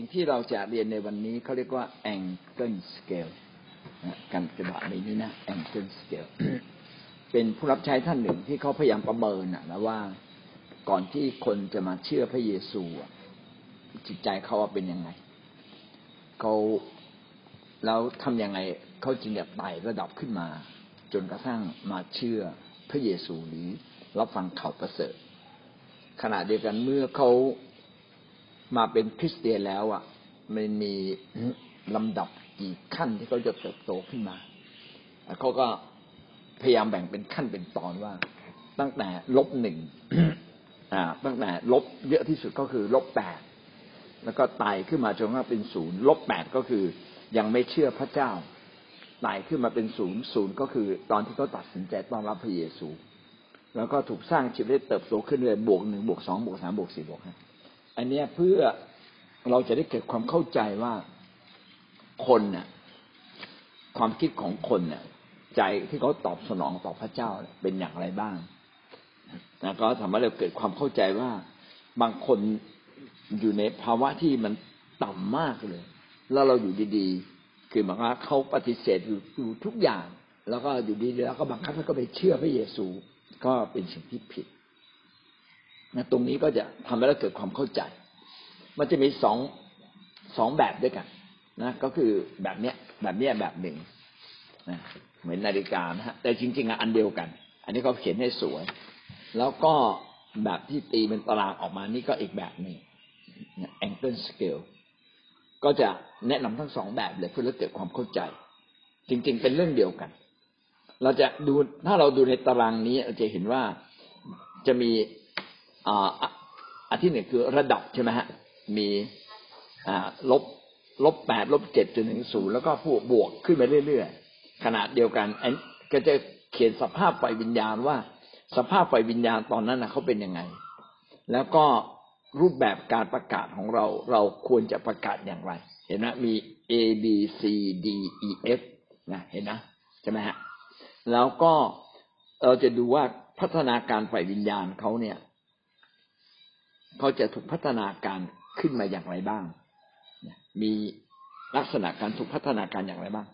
สิ่งที่เราจะเรียนในวันนี้เขาเรียกว่า angle scale กันกระดาษในนี้นะ angle scale เป็นผู้รับใช้ท่านหนึ่งที่เขาพยายามประเมินนะว่าก่อนที่คนจะมาเชื่อพระเยซูจิตใจเขาว่าเป็นยังไงเขาแล้วทำยังไงเขาจึงจะไต่ระดับขึ้นมา จนกระทั่งมาเชื่อพระเยซูหรือรับฟังข่าวประเสริฐขณะเดียวกันเมื่อเขา มาเป็นคริสเตียนแล้วอะมันมีลำดับกี่ขั้นที่เขาจะเติบโตขึ้นมาเขาก็พยายามแบ่งเป็นขั้นเป็นตอนว่า ตั้งแต่ลบหนึ่งอ่าตั้งแต่ลบเยอะที่สุดก็คือลบแปดแล้วก็ไต่ขึ้นมาจนกระทั่งเป็นศูนย์ลบแปดก็คือยังไม่เชื่อพระเจ้าไต่ขึ้นมาเป็นศูนย์ศูนย์ก็คือตอนที่เขาตัดสินใจต้อนรับพระเยซู แล้วก็ถูกสร้างชีวิตเติบโตขึ้นเรื่อยบวกหนึ่งบวกสองบวกสามบวกสี่บวกห้า อันนี้เพื่อเราจะได้เกิดความเข้าใจว่าคนเนี่ยความคิดของคนเนี่ยใจที่เขาตอบสนองต่อพระเจ้าเป็นอย่างไรบ้างนะก็ทำให้เราเกิดความเข้าใจว่าบางคนอยู่ในภาวะที่มันต่ำมากเลย แล้วเราอยู่ดีๆ คือหมายว่าเขาปฏิเสธอยู่ทุกอย่าง แล้วก็อยู่ดีๆแล้วก็บังคับให้เขาไปเชื่อพระเยซู ก็เป็นสิ่งที่ผิด ตรงนี้ก็จะทำให้เราเกิดความเข้าใจ มันจะมีสองสองแบบด้วยกัน นะ ก็คือแบบเนี้ย แบบเนี้ยแบบหนึ่งนะเหมือนนาฬิกานะฮะแต่จริงๆอันเดียวกัน อันนี้เขาเขียนให้สวย แล้วก็แบบที่ตีเป็นตารางออกมานี่ก็อีกแบบหนึ่ง angle scale ก็จะแนะนำทั้งสองแบบเลยเพื่อเกิดความเข้าใจ จริง ๆ เป็นเรื่องเดียวกัน เราจะดูถ้าเราดูในตารางนี้เราจะเห็นว่าจะมี อันที่หนึ่งคือระดับใช่ไหมฮะมีลบลบแปดลบเจ็ดจนถึงศูนย์แล้วก็ผู้บวกขึ้นไปเรื่อยๆขนาดเดียวกันอันก็จะเขียนสภาพไฟวิญญาณว่า สภาพไฟวิญญาณตอนนั้นนะเขาเป็นยังไง แล้วก็รูปแบบการประกาศของเราเราควรจะประกาศอย่างไร เห็นไหมมี A B C D E F นะเห็นนะใช่ไหมฮะแล้วก็เราจะดูว่าพัฒนาการฝ่ายวิญญาณเขาเนี่ย เขาจะถูกพัฒนาการขึ้นมาอย่างไรบ้าง มีลักษณะการถูกพัฒนาการอย่างไรบ้าง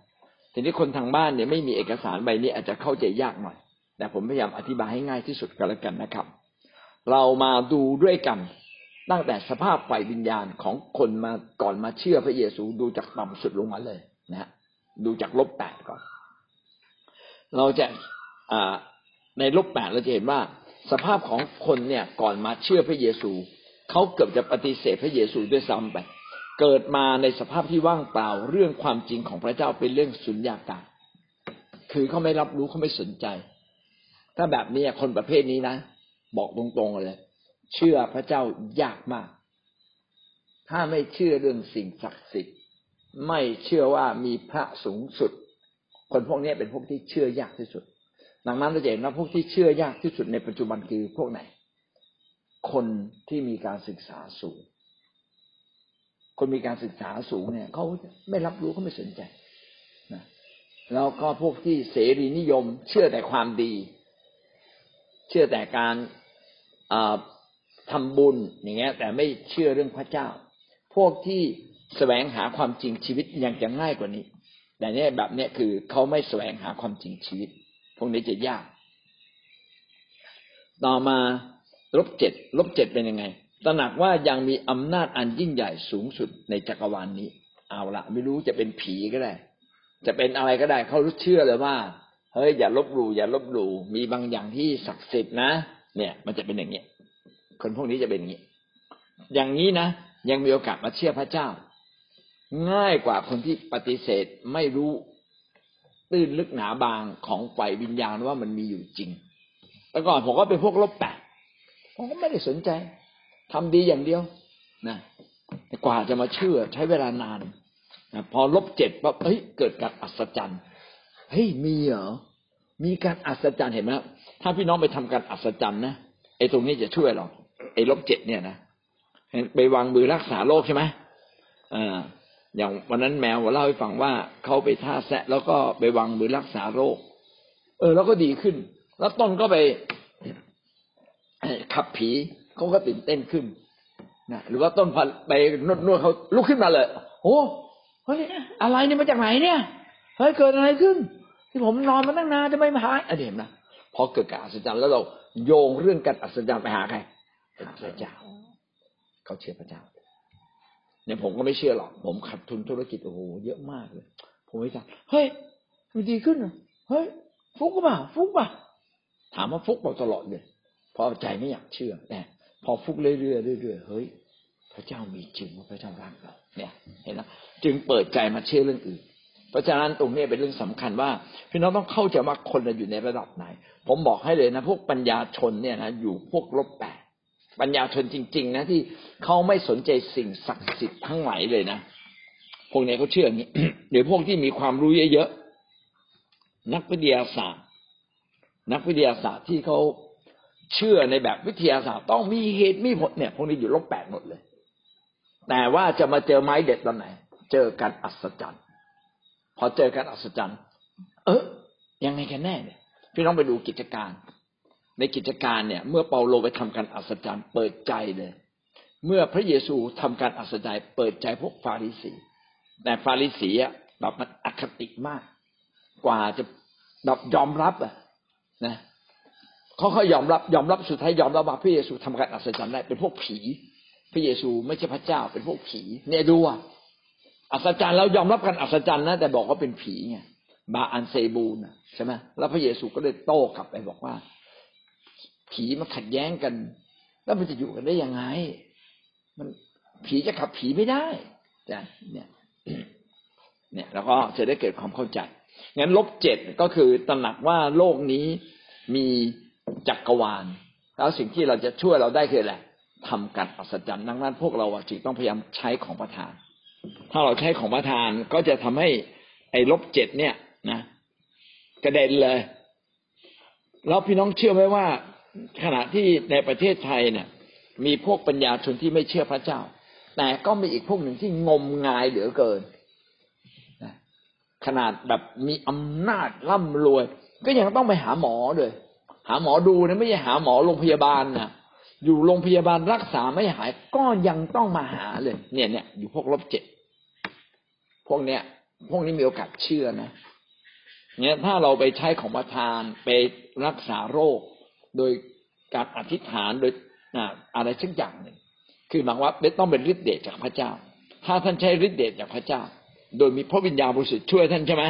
ทีนี้คนทางบ้านเนี่ยไม่มีเอกสารใบนี้อาจจะเข้าใจยากหน่อย แต่ผมพยายามอธิบายให้ง่ายที่สุดก็แล้วกันนะครับ เรามาดูด้วยกันตั้งแต่สภาพฝ่ายวิญญาณของคนมาก่อนมาเชื่อพระเยซูดูจากต่ำสุดลงมาเลยนะฮะดูจากลบแปดก่อน เราจะในลบแปดเราจะเห็นว่า สภาพของคนเนี่ยก่อนมาเชื่อพระเยซูเขาเกือบจะปฏิเสธพระเยซูด้วยซ้ำไป เกิดมาในสภาพที่ว่างเปล่าเรื่องความจริงของพระเจ้าเป็นเรื่องสุญญากาศคือเขาไม่รับรู้เขาไม่สนใจ ถ้าแบบนี้คนประเภทนี้นะ บอกตรงๆเลย เชื่อพระเจ้ายากมาก ถ้าไม่เชื่อเรื่องสิ่งศักดิ์สิทธิ์ไม่เชื่อว่ามีพระสูงสุด คนพวกนี้เป็นพวกที่เชื่อยากที่สุด ดังนั้นเราจะเห็นว่าพวกที่เชื่อยากที่สุดในปัจจุบันคือพวกไหน คนที่มีการศึกษาสูง คนมีการศึกษาสูงเนี่ยเขาไม่รับรู้เขาไม่สนใจนะแล้วก็พวกที่เสรีนิยม เชื่อแต่ความดี เชื่อแต่การทำบุญอย่างเงี้ย แต่ไม่เชื่อเรื่องพระเจ้า พวกที่แสวงหาความจริงชีวิตยังจะง่ายกว่านี้ แต่เนี่ยแบบเนี้ยคือเขาไม่แสวงหาความจริงชีวิต พวกนี้จะยาก ต่อมาลบเจ็ดลบเจ็ดเป็นยังไง ตระหนักว่ายังมีอำนาจอันยิ่งใหญ่สูงสุดในจักรวาลนนี้ เอาละไม่รู้จะเป็นผีก็ได้ จะเป็นอะไรก็ได้เขารู้เชื่อเลยว่าเฮ้ยอย่าลบหลู่อย่าลบหลู่มีบางอย่างที่ศักดิ์สิทธิ์นะ เนี่ย มันจะเป็นอย่างนี้คนพวกนี้จะเป็นอย่างนี้ อย่างนี้นะยังมีโอกาสมาเชื่อพระเจ้า ง่ายกว่าคนที่ปฏิเสธไม่รู้ ตื้นลึกหนาบางของฝ่ายวิญญาณว่ามันมีอยู่จริง แต่ก่อนผมก็เป็นพวกลบแปดผมก็ไม่ได้สนใจทำดีอย่างเดียวนะแต่กว่าจะมาเชื่อใช้เวลานานนะพอลบเจ็ดปั๊บเฮ้ยเกิดการอัศจรรย์เฮ้ยมีเหรอมีการอัศจรรย์เห็นไหมถ้าพี่น้องไปทำการอัศจรรย์นะไอ้ตรงนี้จะช่วยเราไอ้ลบเจ็ดเนี่ยนะไปวางมือรักษาโรคใช่ไหมอ่า อย่างวันนั้นแมวเล่าให้ฟังว่าเขาไปท่าแซะแล้วก็ไปวางมือรักษาโรค เออ แล้วก็ดีขึ้น แล้วต้นก็ไปขับผีเขาก็ตื่นเต้นขึ้นนะหรือว่าต้นพันไปนวดนวดเขาลุกขึ้นมาเลยโอ้เฮ้ยอะไรเนี่ยมาจากไหนเนี่ยเฮ้ยเกิดอะไรขึ้น ที่ผมนอนมาตั้งนานจะไม่มาหายอันนี้เห็นะพอเกิดการอัศจรรย์แล้วเราโยงเรื่องการอัศจรรย์ไปหาใครพระเจ้าเขาเชื่อพระเจ้า เนี่ยผมก็ไม่เชื่อหรอก ผมขาดทุนธุรกิจโอ้โหเยอะมากเลย ผมไม่ทราบเฮ้ยมันดีขึ้นเหรอเฮ้ย ฟุกก็เปล่าฟุกป่ะถามว่าฟุกบอกตลอดเลยเพราะใจไม่อยากเชื่อแต่พอฟุกเรื่อยๆเรื่อยๆเฮ้ย พระเจ้ามีจริงว่าพระเจ้ารักเราเนี่ย เห็นไหมจึงเปิดใจมาเชื่อเรื่องอื่นเพราะฉะนั้นตรงนี้เป็นเรื่องสำคัญว่า พี่น้องต้องเข้าใจว่าคนเราอยู่ในระดับไหน ผมบอกให้เลยนะ พวกปัญญาชนเนี่ยนะอยู่พวกลบแปด ปัญญาชนจริง ๆ นะที่เขาไม่สนใจสิ่งศักดิ์สิทธิ์ทั้งหลายเลยนะพวกนี้เขาเชื่ออย่างนี้หรือพวกที่มีความรู้เยอะๆนักวิทยาศาสตร์ นักวิทยาศาสตร์ที่เขาเชื่อในแบบวิทยาศาสตร์ต้องมีเหตุมีผลเนี่ยพวกนี้อยู่ลบแปดหมดเลย แต่ว่าจะมาเจอไม้เด็ดตอนไหน เจอการอัศจรรย์ พอเจอการอัศจรรย์ เออยังไงกันแน่เนี่ยพี่น้องไปดูกิจการ ในกิจการเนี่ย เมื่อเปาโลไปทำการอัศจรรย์เปิดใจเลย เมื่อพระเยซูทำการอัศจรรย์เปิดใจพวกฟาริสีแต่ฟาริสีอะแบบมันอคติมาก กว่าจะแบบยอมรับอะนะเขาเขายอมรับยอมรับสุดท้ายยอมรับว่าพระเยซูทำการอัศจรรย์ได้เป็นพวกผี พระเยซูไม่ใช่พระเจ้าเป็นพวกผี เนี่ยดูอะอัศจรรย์แล้วยอมรับกันอัศจรรย์นะแต่บอกว่าเป็นผีไงบาอันเซบูนใช่ไหมแล้วพระเยซูก็เลยโต้กลับไปบอกว่า ผีมันขัดแย้งกัน แล้วมันจะอยู่กันได้ยังไง มันผีจะขับผีไม่ได้จ้ะเนี่ย เนี่ย แล้วก็จะได้เกิดความเข้าใจงั้นลบเจ็ดก็คือตระหนักว่าโลกนี้มีจักรวาล แล้วสิ่งที่เราจะช่วยเราได้คืออะไรทำการอัศจรรย์ดังนั้นพวกเราจึงต้องพยายามใช้ของประทาน ถ้าเราใช้ของประทานก็จะทำให้ไอ้ลบเจ็ดเนี่ยนะกระเด็นเลย แล้วพี่น้องเชื่อไหมว่า ขณะที่ในประเทศไทยเนี่ย มีพวกปัญญาชนที่ไม่เชื่อพระเจ้า แต่ก็มีอีกพวกหนึ่งที่งมงายเหลือเกินขนาดแบบมีอำนาจร่ำรวย ก็ยังต้องไปหาหมอเลย หาหมอดูนะไม่ใช่หาหมอโรงพยาบาลนะอยู่โรงพยาบาลรักษาไม่หาย ก็ยังต้องมาหาเลย เนี่ยเนี่ยอยู่พวกลบเจ็ดพวกเนี้ย พวกนี้มีโอกาสเชื่อนะเนี่ยถ้าเราไปใช้ของประทานไปรักษาโรค โดยการอธิษฐานโดยอะไรสักอย่างหนึ่ง คือหมายว่าต้องเป็นฤทธิ์เดชจากพระเจ้า ถ้าท่านใช้ฤทธิ์เดชจากพระเจ้า โดยมีพระวิญญาณบริสุทธิ์ช่วยท่านใช่ไหม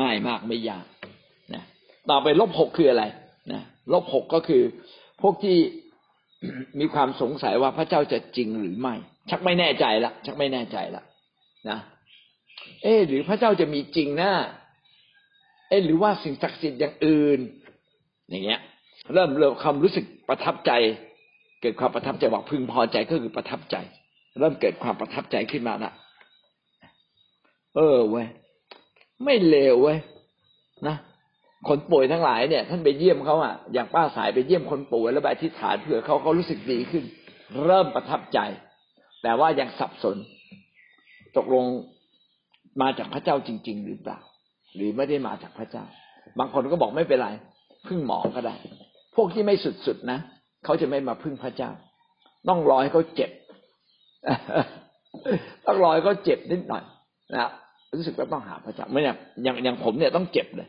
ง่ายมากไม่ยากนะต่อไปลบหกคืออะไรนะลบหกก็คือ พวกที่มีความสงสัยว่าพระเจ้าจะจริงหรือไม่ ชักไม่แน่ใจละชักไม่แน่ใจละนะเอ๊หรือพระเจ้าจะมีจริงนะเอ๊หรือว่าสิ่งศักดิ์สิทธิ์อย่างอื่น อย่างเงี้ย เริ่มเริ่มความรู้สึกประทับใจ เกิดความประทับใจว่าพึงพอใจก็คือประทับใจ เริ่มเกิดความประทับใจขึ้นมาละเออเว้ยไม่เลวเว้ยนะคนป่วยทั้งหลายเนี่ย ท่านไปเยี่ยมเขาอะอย่างป้าสายไปเยี่ยมคนป่วยแล้วไปอธิษฐานเผื่อเขาเขารู้สึกดีขึ้น เริ่มประทับใจ แต่ว่ายังสับสน ตกลงมาจากพระเจ้าจริง ๆ หรือเปล่า หรือไม่ได้มาจากพระเจ้า บางคนก็บอกไม่เป็นไร พึ่งหมอก็ได้ พวกที่ไม่สุดๆนะเขาจะไม่มาพึ่งพระเจ้า ต้องรอให้เขาเจ็บต้องรอให้เขาเจ็บนิดหน่อยนะรู้สึกว่าต้องหาพระเจ้าไม่อย่างอย่างอย่างผมเนี่ยต้องเจ็บเลย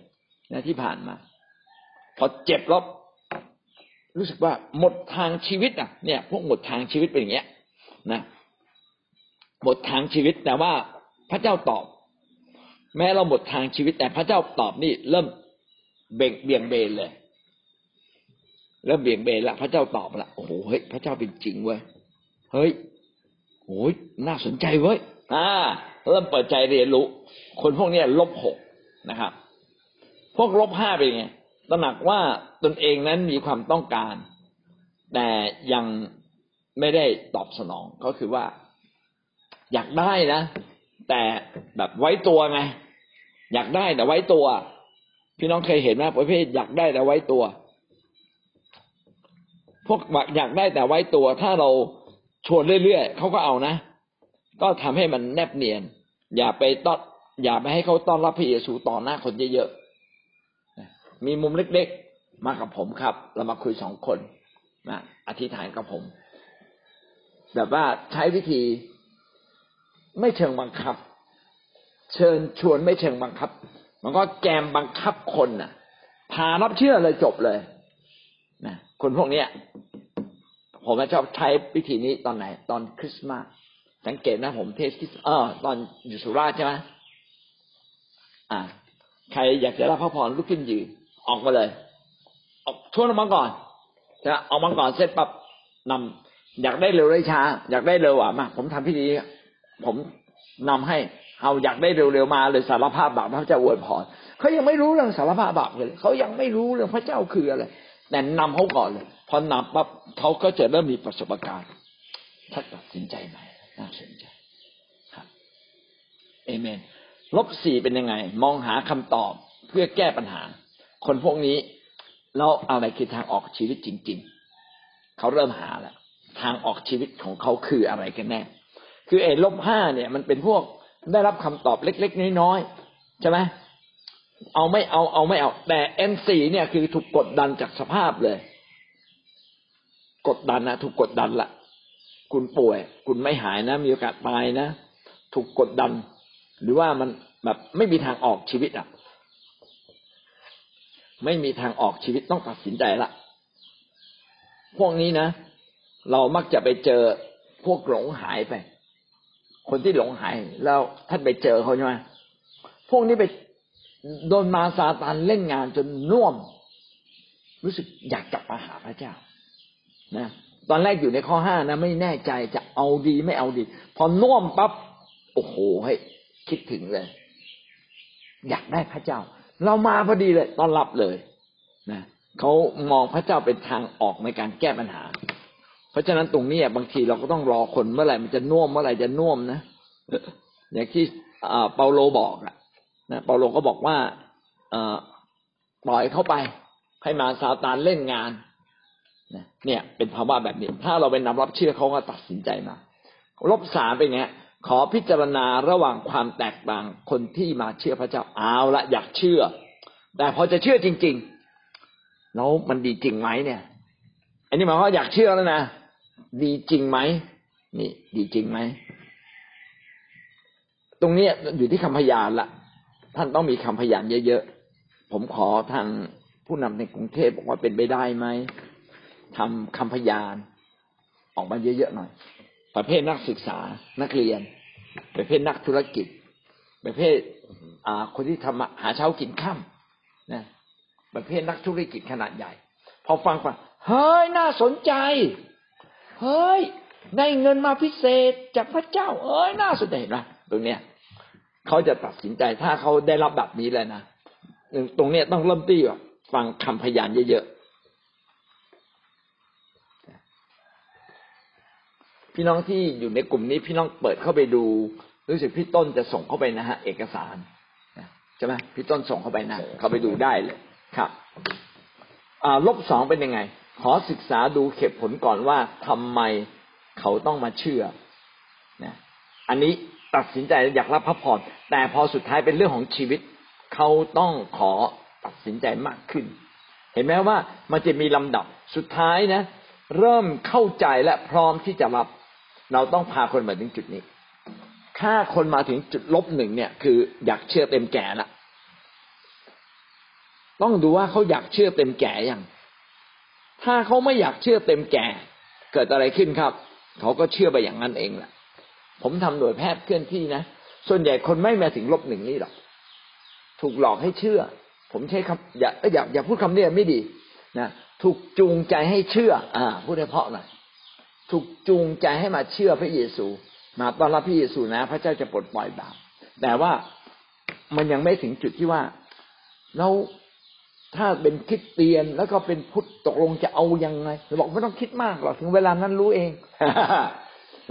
นะที่ผ่านมา พอเจ็บแล้วรู้สึกว่าหมดทางชีวิตอะ เนี่ย พวกหมดทางชีวิตเป็นอย่างเงี้ยนะหมดทางชีวิตแต่ว่าพระเจ้าตอบ แม้เราหมดทางชีวิตแต่พระเจ้าตอบนี่เริ่ม เบ่งเบี่ยงเบนเลยเริ่มเบี่ยงเบนละพระเจ้าตอบละโอ้โหเฮ้ยพระเจ้าเป็นจริงเว้ยเฮ้ยโอ้ยน่าสนใจเว้ยอ่าเริ่มเปิดใจเรียนรู้ คนพวกนี้ลบหกนะครับ พวกลบห้าเป็นไงตระหนักว่าตนเองนั้นมีความต้องการ แต่ยังไม่ได้ตอบสนองก็คือว่า อยากได้นะ แต่แบบไว้ตัวไงอยากได้แต่ไว้ตัว พี่น้องเคยเห็นไหมประเภทอยากได้แต่ไว้ตัว พวกอยากได้แต่ไว้ตัว ถ้าเราชวนเรื่อยๆเขาก็เอานะ ก็ทำให้มันแนบเนียน อย่าไปต้อนอย่าไปให้เขาต้อนรับพระเยซูต่อหน้าคนเยอะๆมีมุมเล็กๆ มากับผมครับ เรามาคุยสองคนนะอธิษฐานกับผม แบบว่าใช้วิธีไม่เชิงบังคับ เชิญชวนไม่เชิงบังคับ มันก็แกมบังคับคนน่ะ พารับเชื่อเลยจบเลยนะคนพวกเนี้ยผมชอบใช้วิธีนี้ตอนไหน ตอนคริสต์มาสสังเกตนะ ผมเทศคริสเออตอนอยู่สุราษฎร์ใช่ไหมอ่า ใครอยากจะรับพระพรลุกขึ้นยืนออกมาเลย ออกชวนออกมาก่อนจะออกมาก่อนเสร็จปั๊บนำอยากได้เร็วได้ช้า อยากได้เร็วอะมาผมทำพิธีผมนำให้ เอาอยากได้เร็วๆมาเลยสารภาพบาปพระเจ้าอวยพรเขายังไม่รู้เรื่องสารภาพบาปเลยเขายังไม่รู้เรื่องพระเจ้าคืออะไรแต่นำเขาก่อนเลย พอนำปั๊บเขาก็จะเริ่มมีประสบการณ์ถ้าตัดสินใจใหม่น่าสนใจครับเอเมนลบสี่เป็นยังไง มองหาคำตอบเพื่อแก้ปัญหา คนพวกนี้แล้วอะไรคือทางออกชีวิตจริง ๆ เขาเริ่มหาแล้วทางออกชีวิตของเขาคืออะไรกันแน่ คือเอลบห้าเนี่ย มันเป็นพวก ได้รับคำตอบเล็กๆน้อยๆใช่ไหมเอาไม่เอาเอาไม่เอา แต่เอ็นสี่เนี่ยคือถูกกดดันจากสภาพเลย กดดันนะถูกกดดันละคุณป่วย คุณไม่หายนะ มีโอกาสตายนะ ถูกกดดัน หรือว่ามันแบบไม่มีทางออกชีวิตอะ ไม่มีทางออกชีวิตต้องตัดสินใจละพวกนี้นะ เรามักจะไปเจอพวกหลงหายไป คนที่หลงหายแล้วท่านไปเจอเขาใช่ไหมพวกนี้ไปโดนมาซาตานเล่นงานจนน่วม รู้สึกอยากกลับมาหาพระเจ้านะตอนแรกอยู่ในข้อห้านะไม่แน่ใจจะเอาดีไม่เอาดี พอน่วมปั๊บโอ้โหให้คิดถึงเลย อยากได้พระเจ้า เรามาพอดีเลย ตอนรับเลยนะเขามองพระเจ้าเป็นทางออกในการแก้ปัญหา ราะฉะนั้นตรงนี้บางทีเราก็ต้องรอคนเมื่อไหร่มันจะน่วมเมื่อไหร่จะน่วมนะอย่างที่เปาโลบอกอะนะเปาโลก็บอกว่าปล่อยเข้าไปให้มาซาตานเล่นงานเนี่ย เป็นภาวะแบบนี้ ถ้าเราเป็นนำรับเชื่อเขาก็ตัดสินใจมาลบสามเป็นไงขอพิจารณาระหว่างความแตกต่างคนที่มาเชื่อพระเจ้าเอาละอยากเชื่อ แต่พอจะเชื่อจริง ๆ แล้วมันดีจริงไหมเนี่ย อันนี้หมายความว่าอยากเชื่อแล้วนะ ดีจริงไหมนี่ดีจริงไหมตรงนี้อยู่ที่คำพยานละท่านต้องมีคำพยานเยอะๆผมขอทางผู้นำในกรุงเทพบอกว่าเป็นไปได้ไหมทำคำพยานออกมาเยอะๆหน่อย ประเภทนักศึกษานักเรียน ประเภทนักธุรกิจ ประเภทอ่าคนที่ทำหาเช้ากินข้ามนะประเภทนักธุรกิจขนาดใหญ่ พอฟังฟังเฮ้ยน่าสนใจ เฮ้ยได้เงินมาพิเศษจากพระเจ้า เอ้ยน่าสนใจนะตรงเนี้ยเขาจะตัดสินใจถ้าเขาได้รับแบบนี้เลยนะตรงเนี้ยต้องเริ่มตี้ว่าฟังคำพยานเยอะๆพี่น้องที่อยู่ในกลุ่มนี้พี่น้องเปิดเข้าไปดูรู้สึกพี่ต้นจะส่งเข้าไปนะฮะ เอกสารใช่ไหมพี่ต้นส่งเข้าไปนะเข้าไปดูได้เลยครับลบสองเป็นยังไง ขอศึกษาดูเข็บผลก่อนว่าทำไมเขาต้องมาเชื่อนะอันนี้ตัดสินใจอยากรับพระพรแต่พอสุดท้ายเป็นเรื่องของชีวิต เขาต้องขอตัดสินใจมากขึ้น เห็นไหมว่ามันจะมีลำดับสุดท้ายนะ เริ่มเข้าใจและพร้อมที่จะรับ เราต้องพาคนมาถึงจุดนี้ ถ้าคนมาถึงจุดลบหนึ่งเนี่ย คืออยากเชื่อเต็มแก่ละต้องดูว่าเขาอยากเชื่อเต็มแก่อยัง ถ้าเขาไม่อยากเชื่อเต็มแก่ เกิดอะไรขึ้นครับ เขาก็เชื่อไปอย่างนั้นเองแหละผมทำหน่วยแพทย์เคลื่อนที่นะ ส่วนใหญ่คนไม่มาถึงลบหนึ่งนี่หรอก ถูกหลอกให้เชื่อ ผมใช้คำอย่าอย่าอย่าพูดคำนี้ไม่ดีนะถูกจูงใจให้เชื่อ อ่า พูดให้เพาะหน่อยถูกจูงใจให้มาเชื่อพระเยซู มาต้อนรับพระเยซูนะ พระเจ้าจะปลดปล่อยบาปแต่ว่ามันยังไม่ถึงจุดที่ว่า เรา ถ้าเป็นคิดเตียนแล้วก็เป็นพุทธตกลงจะเอายังไงเราบอกไม่ต้องคิดมากหรอกถึงเวลานั้นรู้เอง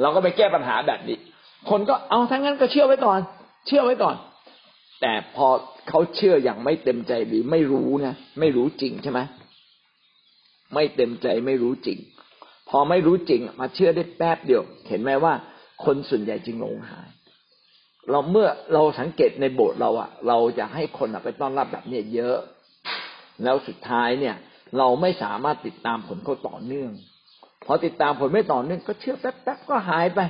เราก็ไปแก้ปัญหาแบบนี้ คนก็เอาทั้งนั้นก็เชื่อไว้ก่อน เชื่อไว้ก่อน แต่พอเขาเชื่ออย่างไม่เต็มใจหรือไม่รู้นะไม่รู้จริงใช่ไหมไม่เต็มใจไม่รู้จริง พอไม่รู้จริงมาเชื่อได้แป๊บเดียว เห็นไหมว่า คนส่วนใหญ่จึงหลงหายเราเมื่อเราสังเกตในโบสถ์เราอะเราจะให้คนไปต้อนรับแบบนี้เยอะ แล้วสุดท้ายเนี่ย เราไม่สามารถติดตามผลเขาต่อเนื่อง พอติดตามผลไม่ต่อเนื่องก็เชื่อแป๊บๆก็หายไป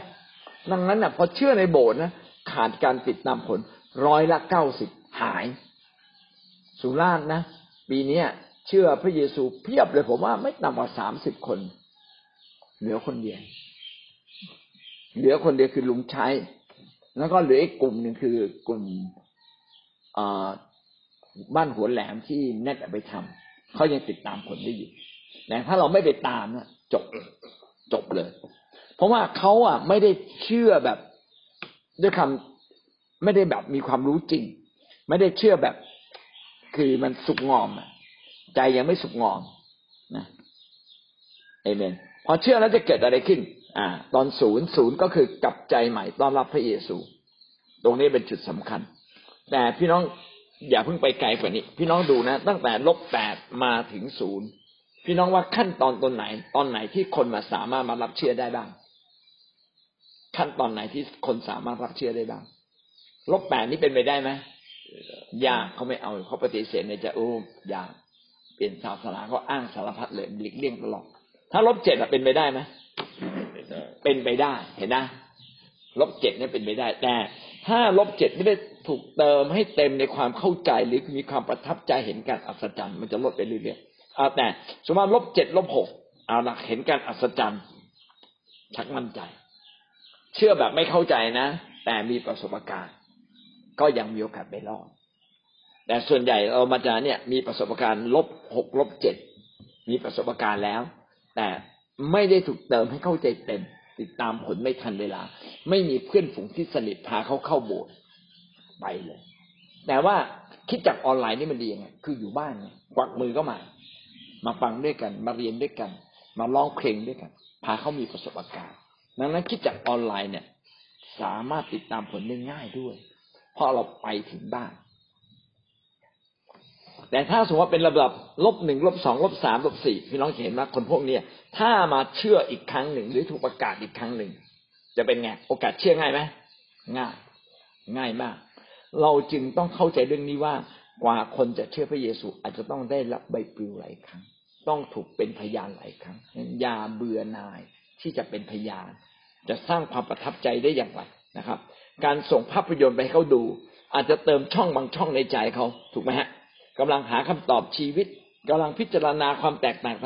ดังนั้นน่ะ พอเชื่อในโบสถ์นะขาดการติดตามผลร้อยละเก้าสิบหาย สุราษฎร์นะปีนี้เชื่อพระเยซูเพียบเลยผมว่าไม่ต่ำกว่าสามสิบคน เหลือคนเดียวเหลือคนเดียวคือลุงชัยแล้วก็เหลืออีกกลุ่มหนึ่งคือกลุ่ม บ้านหัวแหลมที่แนทไปทำเขายังติดตามผลได้อยู่แต่ถ้าเราไม่ไปตามนะจบจบเลย เพราะว่าเขาอะไม่ได้เชื่อแบบด้วยคำไม่ได้แบบมีความรู้จริง ไม่ได้เชื่อแบบ คือมันสุกงอมใจยังไม่สุกงอมนะเอเมนพอเชื่อแล้วจะเกิดอะไรขึ้น อ่า ตอนศูนย์ศูนย์ก็คือกลับใจใหม่ต้อนรับพระเยซู ตรงนี้เป็นจุดสำคัญ แต่พี่น้อง อย่าเพิ่งไปไกลกว่านี้ พี่น้องดูนะ ตั้งแต่ลบแปดมาถึงศูนย์พี่น้องว่าขั้นตอนตอนไหน ตอนไหนที่คนมาสามารถมารับเชื่อได้บ้าง ขั้นตอนไหนที่คนสามารถรับเชื่อได้บ้างลบแปดนี่เป็นไปได้ไหมยากเขาไม่เอาเขาปฏิเสธในจะโอ้ยากเปลี่ยนศาสนาเขาอ้างสารพัดเลยหลีกเลี่ยงตลอดถ้าลบเจ็ดเป็นไปได้ไหมเป็นไปได้เห็นนะลบเจ็ดนี่เป็นไปได้แต่ถ้าลบเจ็ดไม่ได้ ถูกเติมให้เต็มในความเข้าใจหรือมีความประทับใจเห็นการอัศจรรย์มันจะลดไปเรื่อยๆเอาแต่สมมติลบเจ็ดลบหกเอาละเห็นการอัศจรรย์ชักมั่นใจ เชื่อแบบไม่เข้าใจนะ แต่มีประสบการณ์ ก็ยังมีโอกาสไปรอดแต่ส่วนใหญ่เรามาจาเนี่ย มีประสบการณ์ลบหกลบเจ็ดมีประสบการณ์แล้ว แต่ไม่ได้ถูกเติมให้เข้าใจเต็ม ติดตามผลไม่ทันเวลา ไม่มีเพื่อนฝูงที่สนิทพาเขาเข้าโบสถ์ ไปเลย แต่ว่าคิดจากออนไลน์นี่มันดียังไงคืออยู่บ้านกวักมือก็มา มาฟังด้วยกัน มาเรียนด้วยกัน มาร้องเพลงด้วยกัน พาเขามีประสบการณ์ดังนั้นคิดจากออนไลน์เนี่ย สามารถติดตามผลได้ง่ายด้วย เพราะเราไปถึงบ้าน แต่ถ้าสมมติว่าเป็นระดับลบหนึ่งลบสองลบสามลบสี่พี่น้องเห็นว่าคนพวกเนี้ยถ้ามาเชื่ออีกครั้งหนึ่งหรือถูกประกาศอีกครั้งหนึ่งจะเป็นไงโอกาสเชื่อง่ายไหมง่าย ง่ายมาก เราจึงต้องเข้าใจเรื่องนี้ว่ากว่าคนจะเชื่อพระเยซู อาจจะต้องได้รับใบปลิวหลายครั้ง ต้องถูกเป็นพยานหลายครั้งอย่าเบื่อนายที่จะเป็นพยาน จะสร้างความประทับใจได้อย่างไรนะครับ การส่งภาพยนตร์ไปให้เขาดู อาจจะเติมช่องบางช่องในใจเขาถูกไหมฮะกำลังหาคำตอบชีวิตกำลังพิจารณาความแตกต่าง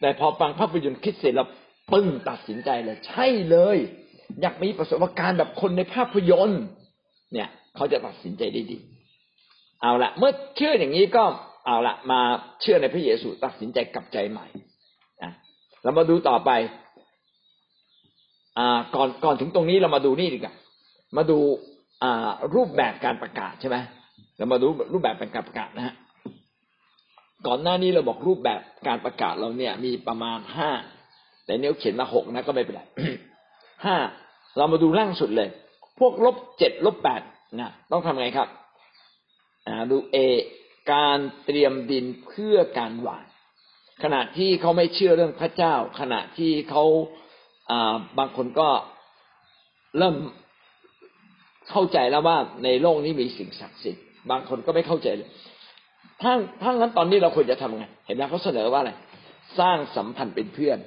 แต่พอฟังภาพยนตร์คิดเสร็จแล้วปึ้งตัดสินใจเลย ใช่เลย อยากมีประสบการณ์แบบคนในภาพยนตร์ เนี่ย เขาจะตัดสินใจได้ดี เอาละเมื่อเชื่ออย่างนี้ก็เอาละมาเชื่อในพระเยซูตัดสินใจกลับใจใหม่นะเรามาดูต่อไปอ่าก่อนก่อนถึงตรงนี้เรามาดูนี่ดีกว่ามาดูอ่ารูปแบบการประกาศใช่ไหมเรามาดูรูปแบบการประกาศนะฮะก่อนหน้านี้เราบอกรูปแบบการประกาศเราเนี่ย มีประมาณห้าแต่เนี้ยเขียนมาหกนะก็ไม่เป็นไรห้าเรามาดูล่างสุดเลย พวกลบเจ็ดลบแปด นะต้องทำไงครับอ่าดูเอการเตรียมดินเพื่อการหว่าน ขณะที่เขาไม่เชื่อเรื่องพระเจ้า ขณะที่เขาอ่าบางคนก็เริ่มเข้าใจแล้วว่าในโลกนี้มีสิ่งศักดิ์สิทธิ์บางคนก็ไม่เข้าใจเลยถ้าถ้างั้นตอนนี้เราควรจะทำไง เห็นไหมเขาเสนอว่าอะไร สร้างสัมพันธ์เป็นเพื่อน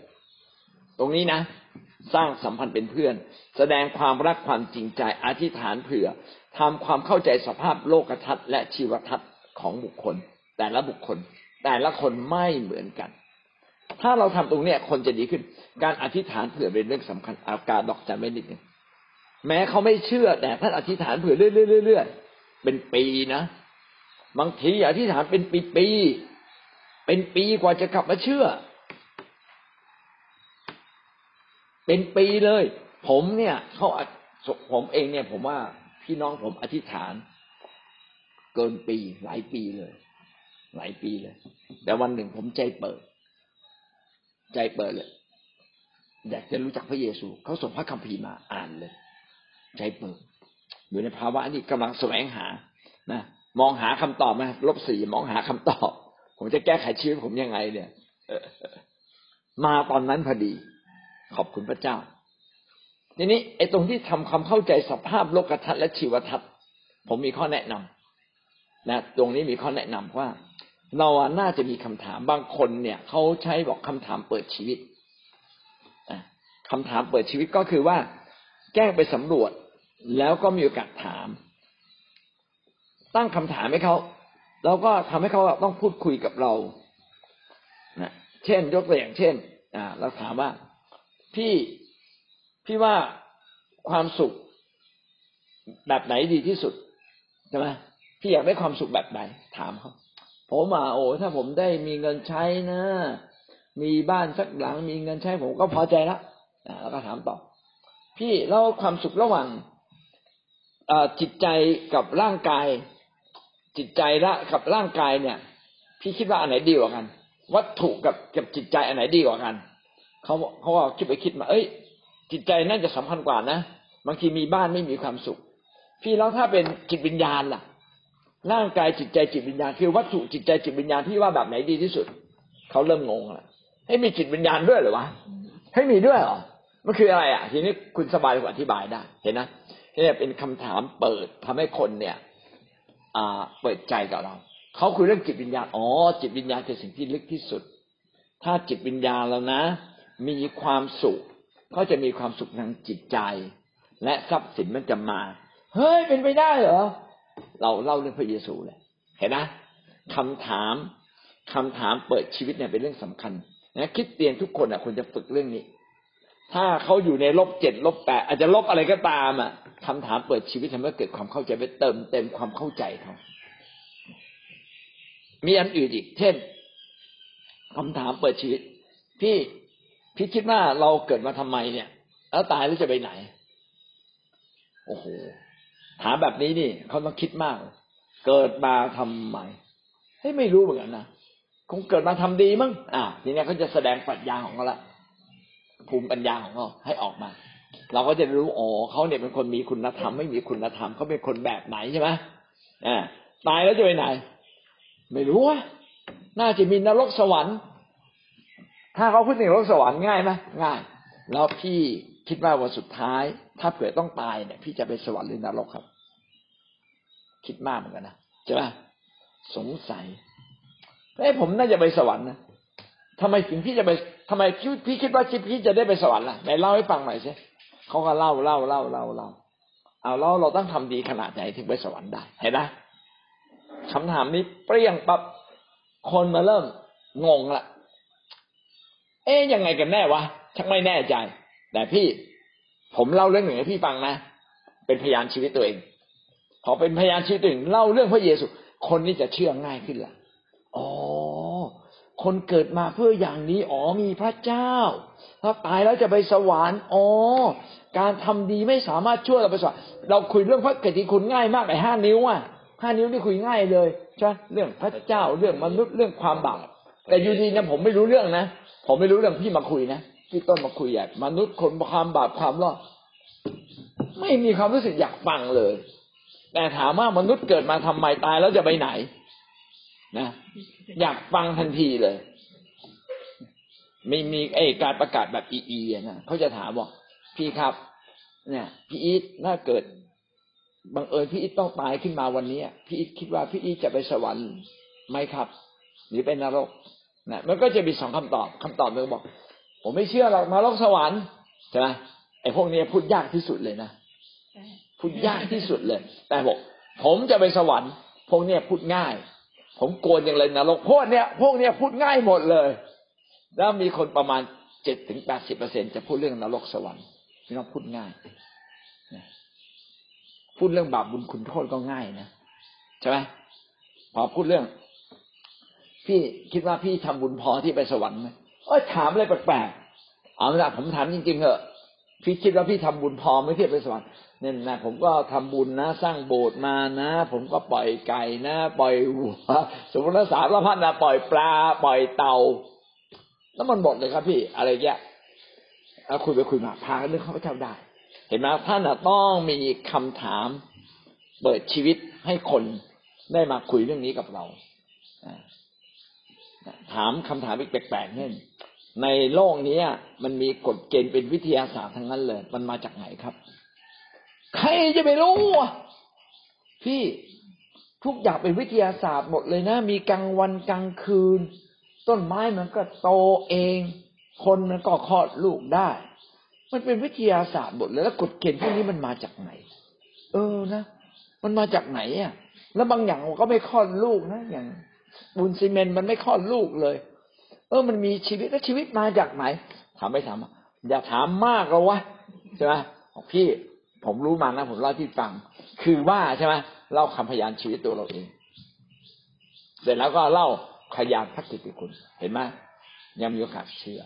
ตรงนี้นะ สร้างสัมพันธ์เป็นเพื่อน แสดงความรักความจริงใจอธิษฐานเผื่อทำความเข้าใจสภาพโลกทัศน์และชีวทัศน์ของบุคคล แต่ละบุคคล แต่ละคนไม่เหมือนกัน ถ้าเราทำตรงเนี้ยคนจะดีขึ้น การอธิษฐานเผื่อเป็นเรื่องสำคัญอาการดอกจันไม่นิดนึงแม้เขาไม่เชื่อแต่ท่านอธิษฐานเผื่อเรื่อยๆเป็นปีนะบางทีอธิษฐานเป็นปีๆเป็นปีกว่าจะกลับมาเชื่อ เป็นปีเลย ผมเนี่ยเขาผมเองเนี่ย ผมว่าพี่น้องผมอธิษฐาน เกินปีหลายปีเลย หลายปีเลย แต่วันหนึ่งผมใจเปิด ใจเปิดเลยอยากจะรู้จักพระเยซูเขาส่งพระคัมภีร์มาอ่านเลย ใจเปิดอยู่ในภาวะนี้กำลังแสวงหานะมองหาคำตอบไหมลบสี่มองหาคำตอบ ผมจะแก้ไขชีวิตผมยังไง เนี่ยมาตอนนั้นพอดี ขอบคุณพระเจ้า ทีนี้ไอ้ตรงที่ทำความเข้าใจสภาพโลกทัศน์และชีวทัศน์ ผมมีข้อแนะนำนะตรงนี้มีข้อแนะนำว่า เราน่าจะมีคำถามบางคนเนี่ยเขาใช้บอกคำถามเปิดชีวิตคำถามเปิดชีวิตก็คือว่าแจ้งไปสำรวจแล้วก็มีโอกาสถาม ตั้งคำถามให้เขาแล้วก็ทำให้เขาต้องพูดคุยกับเรานะเช่น ยกตัวอย่างเช่น อ่า เราถามว่า พี่พี่ว่าความสุขแบบไหนดีที่สุดใช่ไหมพี่อยากได้ความสุขแบบไหน ถามเขาผมอะโอ้ถ้าผมได้มีเงินใช้นะ มีบ้านสักหลัง มีเงินใช้ผมก็พอใจแล้วแล้วก็ถามต่อ พี่แล้วความสุขระหว่างจิตใจกับร่างกาย จิตใจละกับร่างกายเนี่ย พี่คิดว่าอันไหนดีกว่ากัน วัตถุกับกับจิตใจอันไหนดีกว่ากัน เขาเขาก็คิดไปคิดมา เอ้ย จิตใจน่าจะสำคัญกว่านะบางทีมีบ้านไม่มีความสุข พี่แล้วถ้าเป็นจิตวิญญาณล่ะ ร่างกายจิตใจจิตวิญญาณ คือวัตถุจิตใจจิตวิญญาณพี่ว่าแบบไหนดีที่สุด เขาเริ่มงงละให้มีจิตวิญญาณด้วยหรือวะให้มีด้วยเหรอมันคืออะไรอะ ทีนี้คุณสบายกว่าอธิบายได้ เห็นนะนี่เป็นคำถามเปิดทำให้คนเนี่ย อ่า เปิดใจกับเราเขาคุยเรื่องจิตวิญญาณอ๋อจิตวิญญาณคือสิ่งที่ลึกที่สุด ถ้าจิตวิญญาณแล้วนะ มีความสุขก็จะมีความสุขทางจิตใจ และทรัพย์สินมันจะมา เฮ้ยเป็นไปได้เหรอ เราเล่าเรื่องพระเยซูเลย เห็นนะคำถามคำถามเปิดชีวิตเนี่ยเป็นเรื่องสำคัญนะคิดเตียนทุกคนอะควรจะฝึกเรื่องนี้ ถ้าเขาอยู่ในลบเจ็ดลบแปดอาจจะลบอะไรก็ตามอะคำถามเปิดชีวิตทำให้เกิดความเข้าใจไปเติมเต็มความเข้าใจเขามีอันอื่นอีก เช่นคำถามเปิดชีวิต พี่ พี่คิดว่าเราเกิดมาทำไมเนี่ย แล้วตายแล้วจะไปไหน โอ้โหถามแบบนี้นี่เขาต้องคิดมาก เกิดมาทำไมเฮ้ยไม่รู้เหมือนกันนะคงเกิดมาทำดีมั้งอ่าทีนี้เขาจะแสดงปัญญาของเขาละภูมิปัญญาของเขาให้ออกมา เราก็จะรู้อ๋อเขาเนี่ยเป็นคนมีคุณธรรมไม่มีคุณธรรมเขาเป็นคนแบบไหนใช่ไหมอ่าตายแล้วจะไปไหน ไม่รู้ว่าน่าจะมีนรกสวรรค์ ถ้าเขาพูดถึงนรกสวรรค์ง่ายไหมง่าย แล้วพี่คิดว่าวันสุดท้าย ถ้าเผื่อต้องตายเนี่ย พี่จะไปสวรรค์หรือนรกครับ คิดมากเหมือนกันนะใช่ไหมสงสัยเอ้ผมน่าจะไปสวรรค์นะทำไมถึงพี่จะไปทำไมพี่พี่คิดว่าพี่จะได้ไปสวรรค์ล่ะไหนเล่าให้ฟังหน่อยสิเขาก็เล่าเล่าเล่าเล่าเล่าเอาเราเราต้องทำดีขนาดไหนถึงไปสวรรค์ได้เห็นไหมคำถามนี้เปรี้ยงปั๊บคนมาเริ่มงงละ เอ๊ยยังไงกันแน่วะชักไม่แน่ใจ แต่พี่ผมเล่าเรื่องหนึ่งให้พี่ฟังนะ เป็นพยานชีวิตตัวเองพอเป็นพยานชีวิตตัวเองเล่าเรื่องพระเยซู คนนี้จะเชื่อง่ายขึ้นละอ๋อ คนเกิดมาเพื่ออย่างนี้ อ๋อมีพระเจ้า ถ้าตายแล้วจะไปสวรรค์ อ๋อ การทำดีไม่สามารถช่วยเราไปสวรรค์ เราคุยเรื่องพระเกิคุณง่ายมากไอ้ห้านิ้วอะห้านิ้วนี่คุยง่ายเลยใช่เรื่องพระเจ้าเรื่องมนุษย์เรื่องความบาป แต่อยู่ดีนะผมไม่รู้เรื่องนะผมไม่รู้เรื่องพี่มาคุยนะพี่ต้นมาคุยอยากมนุษย์คนความบาปความรอดไม่มีความรู้สึกอยากฟังเลย แต่ถามว่ามนุษย์เกิดมาทำไมตายแล้วจะไปไหนนะอยากฟังทันทีเลยมีมีไอการประกาศแบบอีอีนะเขาจะถามบอกพี่ครับ เนี่ย พี่อีทถ้าเกิดบังเอิญพี่อีทต้องตายขึ้นมาวันนี้พี่อีทคิดว่าพี่อีทจะไปสวรรค์ไหมครับ หรือเป็นนรก นะมันก็จะมีสองคำตอบคำตอบหนึ่งบอก ผมไม่เชื่อหรอกนรกสวรรค์ใช่ไหมไอ้พวกนี้พูดยากที่สุดเลยนะพูดยากที่สุดเลย แต่บอก ผมจะไปสวรรค์ พวกเนี้ยพูดง่าย ผมโกนอย่างเลยนรกพวกเนี้ยพวกเนี้ยพูดง่ายหมดเลย แล้วมีคนประมาณเจ็ดถึงแปดสิบเปอร์เซ็นจะพูดเรื่องนรกสวรรค์พี่น้องพูดง่ายพูดเรื่องบาปบุญคุณโทษก็ง่ายนะใช่ไหมพอพูดเรื่อง พี่คิดว่าพี่ทำบุญพอที่ไปสวรรค์ไหมเอ้ยถามอะไรแปลกๆเอาละผมถามจริงๆเหอะพี่คิดว่าพี่ทำบุญพอไม่ที่ไปสวรรค์เนี่ยนะผมก็ทำบุญนะ สร้างโบสถ์มานะ ผมก็ปล่อยไก่นะ ปล่อยวัวสมมติว่าสารพัดนะปล่อยปลา ปล่อยเต่าแล้วมันหมดเลยครับพี่ อะไรเงี้ยคุยไปคุยมาพาเรื่องข้าพเจ้าได้ เห็นไหมท่านต้องมีคำถามเปิดชีวิตให้คนได้มาคุยเรื่องนี้กับเรา ถามคำถามอีกแปลกๆเนี่ในโลกนี้มันมีกฎเกณฑ์เป็นวิทยาศาสตร์ทั้งนั้นเลย มันมาจากไหนครับ ใครจะไปรู้อะพี่ทุกอย่างเป็นวิทยาศาสตร์หมดเลยนะ มีกลางวันกลางคืน ต้นไม้มันก็โตเอง คนมันก็คลอดลูกได้ มันเป็นวิทยาศาสตร์หมดเลยแล้วกฎเกณฑ์พวกนี้มันมาจากไหน เออนะมันมาจากไหนอะ แล้วบางอย่างก็ไม่คลอดลูกนะอย่าง บุญซีเมนต์มันไม่คลอดลูกเลย เออมันมีชีวิตแล้วชีวิตมาจากไหน ถามไม่ถามอย่าถามมากเราวะใช่ไหมพี่ผมรู้มานะผมเล่าที่ฟัง คือว่าใช่ไหมเล่าคำพยานชีวิตตัวเราเองเสร็จแล้วก็เล่าพยานพระกิตติคุณ เห็นไหมยังมีโอกาสเชื่อ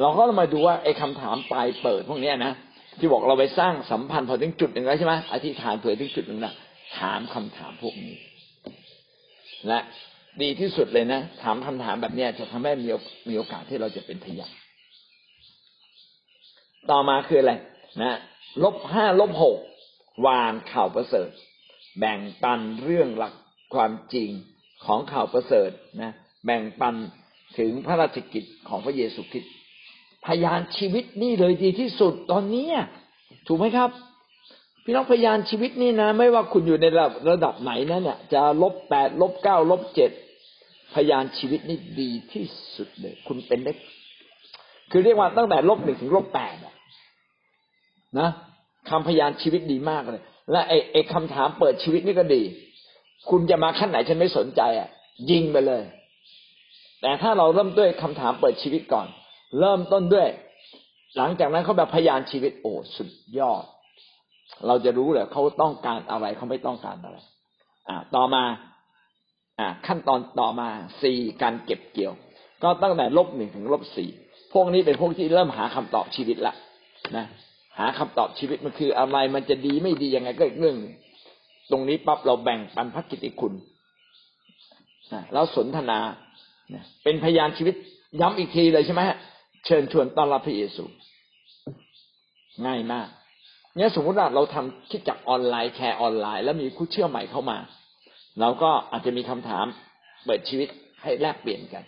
เราก็มาดูว่าไอ้คาถามปลายเปิดพวกเนี้ยนะที่บอกเราไปสร้างสัมพันธ์พอถึงจุดหนึ่งแล้วใช่ไหมอธิษฐานเผื่อถึงจุดหนึ่งนะถามคำถามพวกนี้ และ ดีที่สุดเลยนะ ถามคำถามแบบนี้จะทำให้มีมีโอกาสที่เราจะเป็นพยานต่อมาคืออะไรนะลบห้าลบหกวานข่าวประเสริฐ แบ่งปันเรื่องหลักความจริงของข่าวประเสริฐนะแบ่งปันถึงพระราชกิจของพระเยซูคริสต์พยานชีวิตนี่เลยดีที่สุดตอนนี้ถูกไหมครับ พี่น้องพยานชีวิตนี่นะ ไม่ว่าคุณอยู่ในระดับระดับไหนนะเนี่ยจะลบแปดลบเก้าลบเจ็ด พยานชีวิตนี่ดีที่สุดเลย คุณเป็นได้ คือเรียกว่าตั้งแต่ลบหนึ่งถึงลบแปดนะคำพยานชีวิตดีมากเลย และไอ้ไอ้คำถามเปิดชีวิตนี่ก็ดี คุณจะมาขั้นไหนฉันไม่สนใจอะ ยิงไปเลย แต่ถ้าเราเริ่มด้วยคำถามเปิดชีวิตก่อน เริ่มต้นด้วย หลังจากนั้นเขาแบบพยานชีวิตโอ้สุดยอด เราจะรู้เลยเขาต้องการอะไรเขาไม่ต้องการอะไร อ่าต่อมา อ่าขั้นตอนต่อมาสี่การเก็บเกี่ยว ก็ตั้งแต่ลบหนึ่งถึงลบสี่พวกนี้เป็นพวกที่เริ่มหาคำตอบชีวิตละนะหาคำตอบชีวิตมันคืออะไรมันจะดีไม่ดียังไงก็อีกเรื่องตรงนี้ปั๊บเราแบ่งปันพระกิติคุณนะแล้วสนทนาเป็นพยานชีวิตย้ำอีกทีเลยใช่ไหมเชิญชวนต้อนรับพระเยซูง่ายมากเนี่ยสมมติว่าเราทำคิดจักออนไลน์แชร์ออนไลน์ แล้วมีผู้เชื่อใหม่เข้ามา เราก็อาจจะมีคำถามเปิดชีวิตให้แลกเปลี่ยนกัน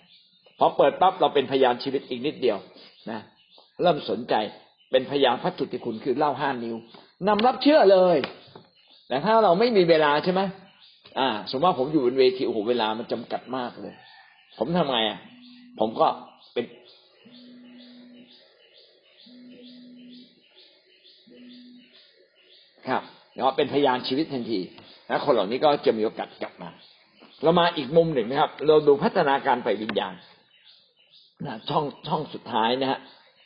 พอเปิดปั๊บเราเป็นพยานชีวิตอีกนิดเดียวนะเริ่มสนใจเป็นพยานพระจุติคุณคือเล่าห้านิ้วนำรับเชื่อเลย แต่ถ้าเราไม่มีเวลาใช่ไหมอ่า สมมติว่าผมอยู่บนเวทีโอ้โหเวลามันจำกัดมากเลย ผมทำไงอะ ผมก็เป็น ครับแล้วเป็นพยานชีวิตทันที นะคนเหล่านี้ก็จะมีโอกาสกลับมา เรามาอีกมุมหนึ่งนะครับ เราดูพัฒนาการไปวิญญาณนะช่องช่องสุดท้ายนะฮะ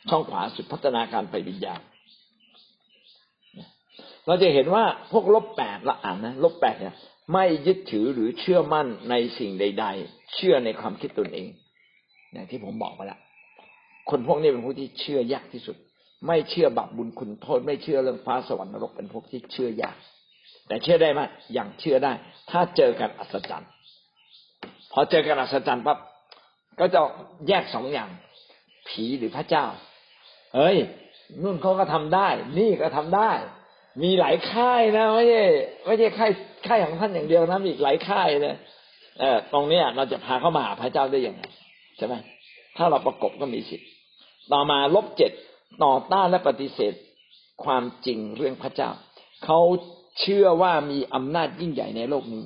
ช่องขวาสุดพัฒนาการไปวิญญาณเราจะเห็นว่าพวกลบแปดละอ่านนะลบแปดเนี่ย ไม่ยึดถือหรือเชื่อมั่นในสิ่งใด ๆ เชื่อในความคิดตนเองอย่างที่ผมบอกไปแล้วคนพวกนี้เป็นพวกที่เชื่อยากที่สุด ไม่เชื่อบาปบุญคุณโทษ ไม่เชื่อเรื่องฟ้าสวรรค์นรกเป็นพวกที่เชื่อยาก แต่เชื่อได้ไหมย่างเชื่อได้ ถ้าเจอกันอัศจรรย์ พอเจอกันอัศจรรย์ปั๊บก็จะแยกสองอย่าง ผีหรือพระเจ้าเฮ้ยนุ่นเขาก็ทำได้ นี่ก็ทำได้ มีหลายค่ายนะไม่ใช่ไม่ใช่ค่ายค่ายของท่านอย่างเดียวนะมีอีกหลายค่ายเลยเออตรงนี้เราจะพาเข้ามาหาพระเจ้าได้ยังไงใช่ไหมถ้าเราประกบก็มีสิทธิ์ต่อมาลบเจ็ดต่อต้านและปฏิเสธความจริงเรื่องพระเจ้าเขา เชื่อว่ามีอำนาจยิ่งใหญ่ในโลกนี้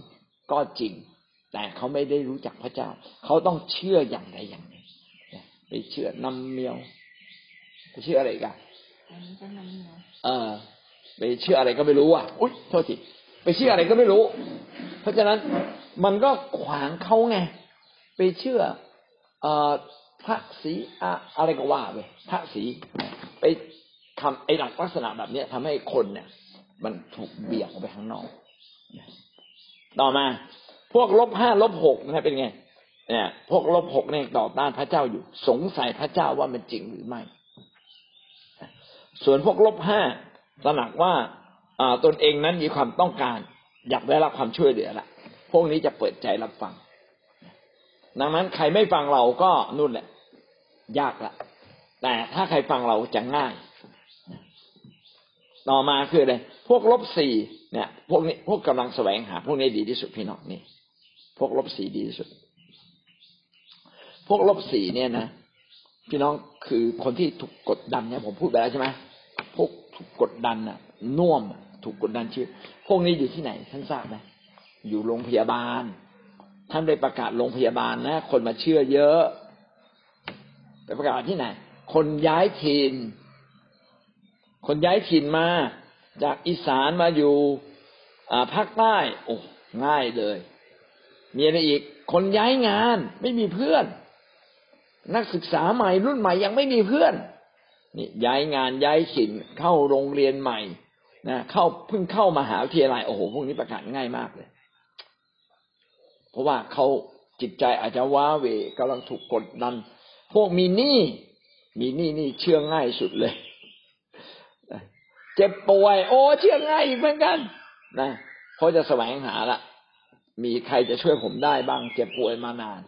ก็จริง แต่เขาไม่ได้รู้จักพระเจ้า เขาต้องเชื่ออย่างใดอย่างหนึ่งไปเชื่อนำเมียวไปเชื่ออะไรกันเออไปเชื่ออะไรก็ไม่รู้อะอุ้ยโทษทีไปเชื่ออะไรก็ไม่รู้ เพราะฉะนั้นมันก็ขวางเขาไง ไปเชื่อเอ่อพระศีอะอะไรก็ว่าไปพระศีไปทำไอ้หลักลักษณะแบบเนี้ยทำให้คนเนี่ย มันถูกเบี่ยงออกไปข้างนอกต่อมา พวกลบห้าลบหกนะเป็นไง เนี่ย พวกลบหกเนี่ยต่อต้านพระเจ้าอยู่ สงสัยพระเจ้าว่ามันจริงหรือไม่ ส่วนพวกลบห้าตระหนักว่าตนเองนั้นมีความต้องการ อยากได้รับความช่วยเหลือละพวกนี้จะเปิดใจรับฟัง ดังนั้นใครไม่ฟังเราก็นู่นแหละ ยากละแต่ถ้าใครฟังเราจะง่าย ต่อมาคืออะไรพวกลบสี่เนี่ย พวกนี้พวกกำลังแสวงหา พวกนี้ดีที่สุดพี่น้องนี่ พวกลบสี่ดีที่สุด พวกลบสี่เนี่ยนะพี่น้องคือคนที่ถูกกดดันเนี่ยผมพูดไปแล้วใช่ไหมพวกถูกกดดันอะน่วมถูกกดดันชีวิตพวกนี้อยู่ที่ไหนท่านทราบไหมอยู่โรงพยาบาล ท่านได้ประกาศโรงพยาบาลนะคนมาเชื่อเยอะ ไปประกาศที่ไหน คนย้ายถิ่น คนย้ายถิ่นมา จากอีสานมาอยู่ภาคใต้โอ้ง่ายเลย มีอะไรอีก คนย้ายงานไม่มีเพื่อน นักศึกษาใหม่รุ่นใหม่ยังไม่มีเพื่อนนี่ย้ายงานย้ายถิ่นเข้าโรงเรียนใหม่นะเข้าเพิ่งเข้ามาหาวิทยาลัยโอ้โหพวกนี้ประกาศง่ายมากเลย เพราะว่าเขาจิตใจอาจจะว้าเวกำลังถูกกดดัน พวกมีหนี้มีหนี้นี่เชื่อง่ายสุดเลย เจ็บป่วย โอ้เชื่อง่ายอีกเหมือนกันนะเพราะจะแสวงหาละมีใครจะช่วยผมได้บ้าง เจ็บป่วยมานาน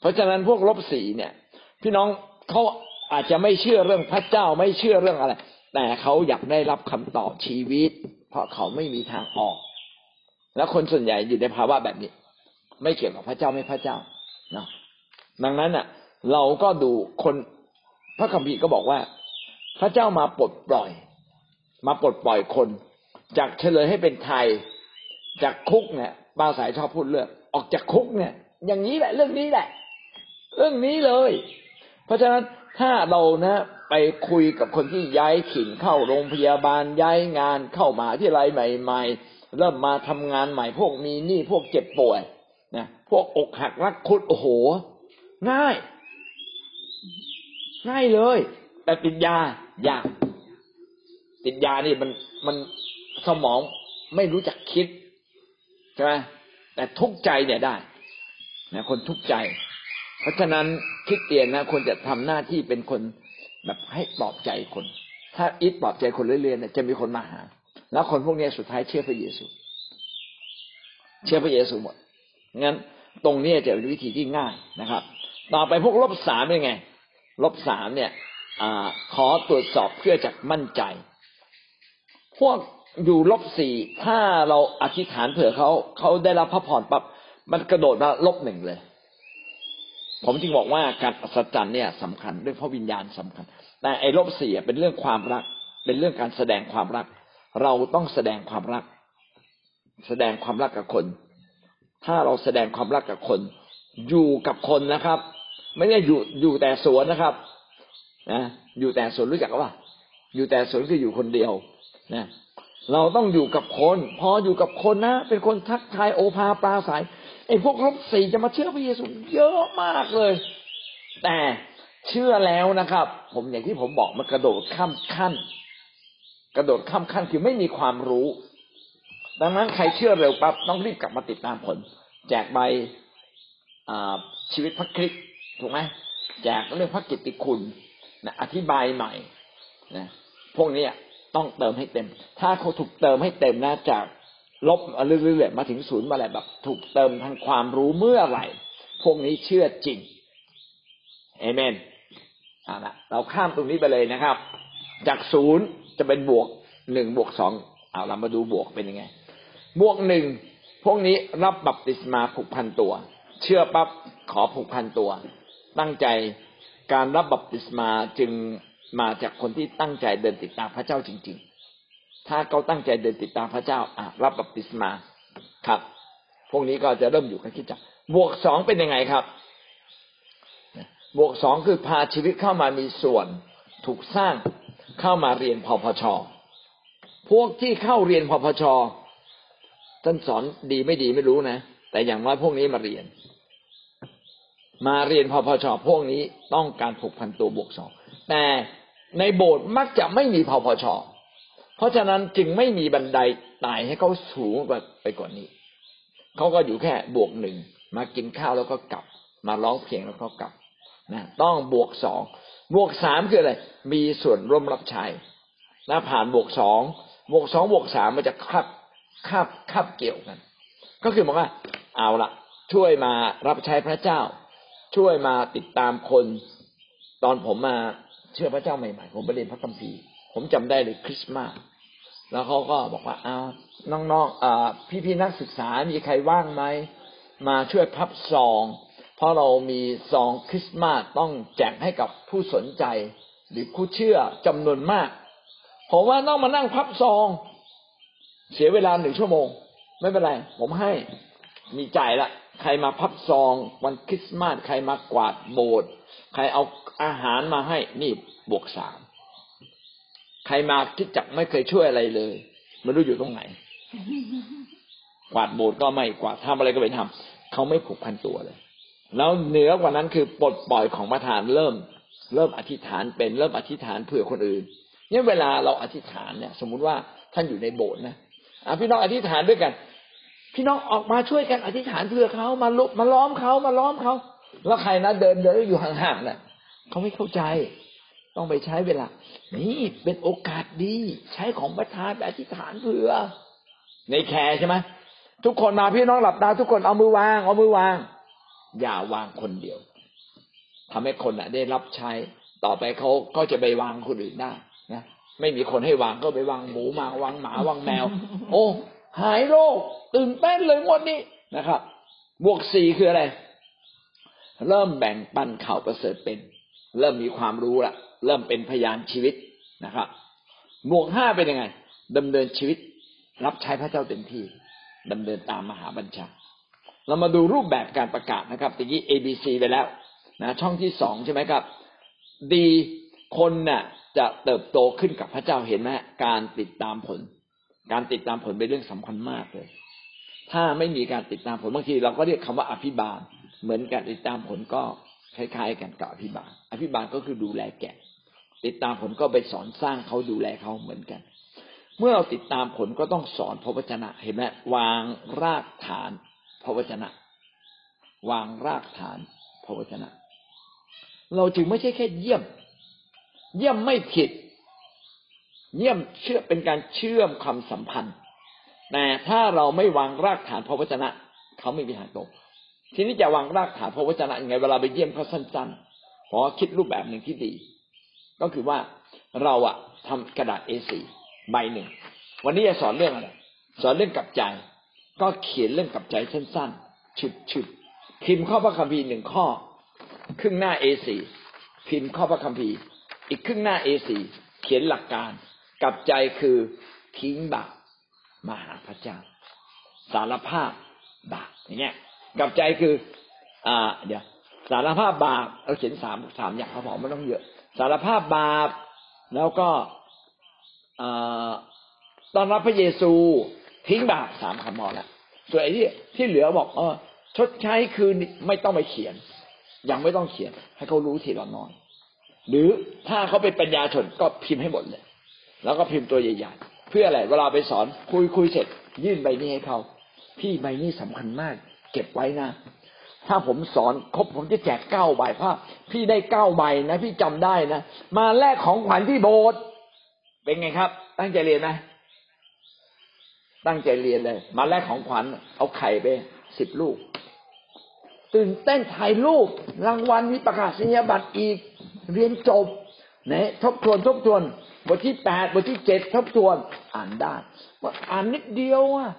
เพราะฉะนั้นพวกลบสีเนี่ย พี่น้องเขาอาจจะไม่เชื่อเรื่องพระเจ้าไม่เชื่อเรื่องอะไร แต่เขาอยากได้รับคำตอบชีวิต เพราะเขาไม่มีทางออก แล้วคนส่วนใหญ่อยู่ในภาวะแบบนี้ ไม่เกี่ยวกับพระเจ้าไม่พระเจ้าเนาะดังนั้นอะ เราก็ดูคนพระคัมภีร์ก็บอกว่า พระเจ้ามาปลดปล่อย มาปลดปล่อยคน จากเฉลยให้เป็นไทย จากคุกเนี่ยบาสายชอบพูดเรื่อง ออกจากคุกเนี่ย อย่างนี้แหละ เรื่องนี้แหละ เรื่องนี้เลย เพราะฉะนั้นถ้าเรานะ ไปคุยกับคนที่ย้ายถิ่นเข้าโรงพยาบาลย้ายงานเข้ามาที่ไรใหม่ๆเริ่มมาทำงานใหม่พวกมีหนี้พวกเจ็บป่วยนะพวกอกหักรักคุดโอ้โห ง่าย ง่ายเลย แต่ติดยายาก ติดยานี่มันมันสมองไม่รู้จักคิดใช่ไหมแต่ทุกใจเนี่ยได้นะคนทุกใจ เพราะฉะนั้นคิดเตียนนะควรจะทำหน้าที่เป็นคนแบบให้ปลอบใจคน ถ้าอิทปลอบใจคนเรื่อยๆเนี่ยจะมีคนมาหา แล้วคนพวกนี้สุดท้ายเชื่อพระเยซู เชื่อพระเยซูหมดงั้นตรงนี้จะเป็นวิธีที่ง่ายนะครับ ต่อไปพวกลบสามเป็นไง ลบสามเนี่ยอขอตรวจสอบเพื่อจะมั่นใจ พวกอยู่ลบสี่ถ้าเราอธิษฐานเผื่อเขาเขาได้รับพระพรปั๊บมันกระโดดมาลบหนึ่งเลย ผมจึงบอกว่าการอัศจรรย์เนี่ยสำคัญด้วยเพราะวิญญาณสำคัญ แต่ไอ้ลบสียเป็นเรื่องความรัก เป็นเรื่องการแสดงความรัก เราต้องแสดงความรัก แสดงความรักกับคน ถ้าเราแสดงความรักกับคน อยู่กับคนนะครับ ไม่ได้อยู่อยู่แต่สวนนะครับนะอยู่แต่สวนรู้จักว่า อยู่แต่สวนคืออยู่คนเดียว นะเราต้องอยู่กับคน พออยู่กับคนนะ เป็นคนทักทายโอภาปลาสายไอ้พวกลบสี่จะมาเชื่อพระเยซูเยอะมากเลย แต่เชื่อแล้วนะครับ ผมอย่างที่ผมบอกมันกระโดดข้ามขั้น กระโดดข้ามขั้นคือไม่มีความรู้ ดังนั้นใครเชื่อเร็วปั๊บต้องรีบกลับมาติดตามผล แจกใบชีวิตพระคริสต์ถูกไหมแจกเรื่องพระกิตติคุณนะอธิบายใหม่นะพวกนี้ ต้องเติมให้เต็ม ถ้าเขาถูกเติมให้เต็มนะจากลบเรื่อยๆมาถึงศูนย์มาอะไรแบบ ถูกเติมทางความรู้เมื่อไหร่ พวกนี้เชื่อจริงเอเมนเอาละเราข้ามตรงนี้ไปเลยนะครับ จากศูนย์จะเป็นบวกหนึ่งบวกสองเอาเรามาดูบวกเป็นยังไง บวกหนึ่งพวกนี้รับบัพติศมาผูกพันตัว เชื่อปั๊บขอผูกพันตัว ตั้งใจการรับบัพติศมาจึง มาจากคนที่ตั้งใจเดินติดตามพระเจ้าจริง ๆ ถ้าเขาตั้งใจเดินติดตามพระเจ้าอะรับบัพติศมาครับ พวกนี้ก็จะเริ่มอยู่กับคิดจักบวกสองเป็นยังไงครับ บวกสองคือพาชีวิตเข้ามามีส่วนถูกสร้างเข้ามาเรียนพพช พวกที่เข้าเรียนพพชท่านสอนดีไม่ดีไม่รู้นะ แต่อย่างน้อยพวกนี้มาเรียน มาเรียนพพชพวกนี้ต้องการผูกพันตัวบวกสองแต่ ในโบสถ์มักจะไม่มีพพช เพราะฉะนั้นจึงไม่มีบันไดไต่ให้เขาสูงไปกว่านี้ เขาก็อยู่แค่บวกหนึ่งมากินข้าวแล้วก็กลับ มาร้องเพลงแล้วก็กลับนะต้องบวกสองบวกสามคืออะไร มีส่วนร่วมรับใช้นะผ่านบวกสองบวกสองบวกสามมันจะคับคับคับเกี่ยวกัน ก็คือบอกว่า เอาละช่วยมารับใช้พระเจ้า ช่วยมาติดตามคน ตอนผมมา เชื่อพระเจ้าใหม่ๆ ผมไปเรียนพระคัมภีร์ ผมจำได้เลยคริสต์มาสแล้วเขาก็บอกว่าเอาน้องๆพี่ๆนักศึกษามีใครว่างไหมมาช่วยพับซอง เพราะเรามีซองคริสต์มาสต้องแจกให้กับผู้สนใจ หรือผู้เชื่อจำนวนมากผมว่าต้องมานั่งพับซอง เสียเวลาหนึ่งชั่วโมง ไม่เป็นไร ผมให้มีใจละ ใครมาพับซองวันคริสต์มาสใครมากวาดโบสถ์ใครเอาอาหารมาให้นี่บวกสามใครมาคิดจักไม่เคยช่วยอะไรเลยไม่รู้อยู่ตรงไหน กวาดโบสถ์ก็ไม่กวาดทำอะไรก็ไปทำเขาไม่ผูกพันตัวเลย แล้วเหนือกว่านั้นคือปลดปล่อยของประธานเริ่ม เริ่มอธิษฐานเป็นเริ่มอธิษฐานเผื่อคนอื่นเนี่ยเวลาเราอธิษฐานเนี่ย สมมุติว่าท่านอยู่ในโบสถ์นะอะพี่น้องอธิษฐานด้วยกัน พี่น้องออกมาช่วยกันอธิษฐานเผื่อเขามาลุมาล้อมเขามาล้อมเขาแล้วใครนะเดินเดินอยู่ห่างๆน่ะเขาไม่เข้าใจ ต้องไปใช้เวลา นี่เป็นโอกาสดี ใช้ของประธานอธิษฐานเผื่อ ในแคร์ใช่ไหมทุกคนมาพี่น้องหลับตาทุกคนเอามือวางเอามือวาง อย่าวางคนเดียวทำให้คนอะ ได้รับใช้ต่อไปเขาก็จะไปวางคนอื่นได้นะไม่มีคนให้วางก็ไปวางหมูมาวางหมาวางแมว โอ้ หายโรคตื่นเต้นเลยงวดนี้นะครับ บวกสี่คืออะไร เริ่มแบ่งปันข่าวประเสริฐเป็น เริ่มมีความรู้ละเริ่มเป็นพยานชีวิตนะครับ บวกห้าเป็นยังไงดำเนินชีวิต รับใช้พระเจ้าเต็มที่ดำเนินตามมหาบัญชา เรามาดูรูปแบบการประกาศนะครับตะกี้ A B C ไปแล้วนะช่องที่สองใช่ไหมครับ ดีคนน่ะจะเติบโตขึ้นกับพระเจ้าเห็นไหมการติดตามผล การติดตามผลเป็นเรื่องสำคัญมากเลย ถ้าไม่มีการติดตามผลบางทีเราก็เรียกคำว่าอภิบาล เหมือนการติดตามผลก็คล้ายๆกันกับอภิบาล อภิบาลก็คือดูแลแกะ ติดตามผลก็ไปสอนสร้างเขาดูแลเขาเหมือนกัน เมื่อเราติดตามผลก็ต้องสอนพระวจนะ เห็นไหมวางรากฐานพระวจนะ วางรากฐานพระวจนะ เราจึงไม่ใช่แค่เยี่ยม เยี่ยมไม่ผิด เยี่ยมเชื่อเป็นการเชื่อมความสัมพันธ์ แต่ถ้าเราไม่วางรากฐานพระวจนะ เขาไม่มีทางตทีนี้จะวางรากฐานพระวจนะยังไงเวลาไปเยี่ยมเขาสั้นๆเพราะคิดรูปแบบหนึ่งที่ดี ก็คือว่าเราอะทำกระดาษ A4 ใบหนึ่ง วันนี้จะสอนเรื่องอะไรสอนเรื่องกับใจ ก็เขียนเรื่องกับใจสั้นๆชุดๆพิมพ์ข้อพระคัมภีร์หนึ่งข้อ ครึ่งหน้า A4 พิมพ์ข้อพระคัมภีร์ อีกครึ่งหน้า A4 เขียนหลักการ กับใจคือทิ้งบาปมาหาพระเจ้า สารภาพบาปอย่างเงี้ยกับใจคือ อ่า เดี๋ยว สารภาพบาปเราเขียนสามสามอย่างเขาบอกไม่ต้องเยอะ สารภาพบาปแล้วก็ตอนรับพระเยซูทิ้งบาปสามคำมอแล้วส่วนไอ้ที่ที่เหลือบอกเออชดใช้คือไม่ต้องไปเขียน ยังไม่ต้องเขียน ให้เขารู้ทีละน้อย หรือถ้าเขาเป็นปัญญาชนก็พิมพ์ให้หมดเลย แล้วก็พิมพ์ตัวใหญ่ๆเพื่ออะไรเวลาไปสอนคุยคุยเสร็จ ยื่นใบนี้ให้เขาพี่ใบนี้สำคัญมาก เก็บไว้นะถ้าผมสอนครบผมจะแจกเก้าใบเพราะพี่ได้เก้าใบนะ พี่จำได้นะ มาแลกของขวัญที่โบสถ์เป็นไงครับ ตั้งใจเรียนไหมตั้งใจเรียนเลย มาแลกของขวัญ เอาไข่ไปสิบลูก ตื่นเต้นถ่ายรูปรางวัลมีประกาศนียบัตรอีก เรียนจบ นี่ยทบทวนทบทวน บทที่แปดบทที่เจ็ดทบทวน อ่านได้ว่าอ่านนิดเดียวอะ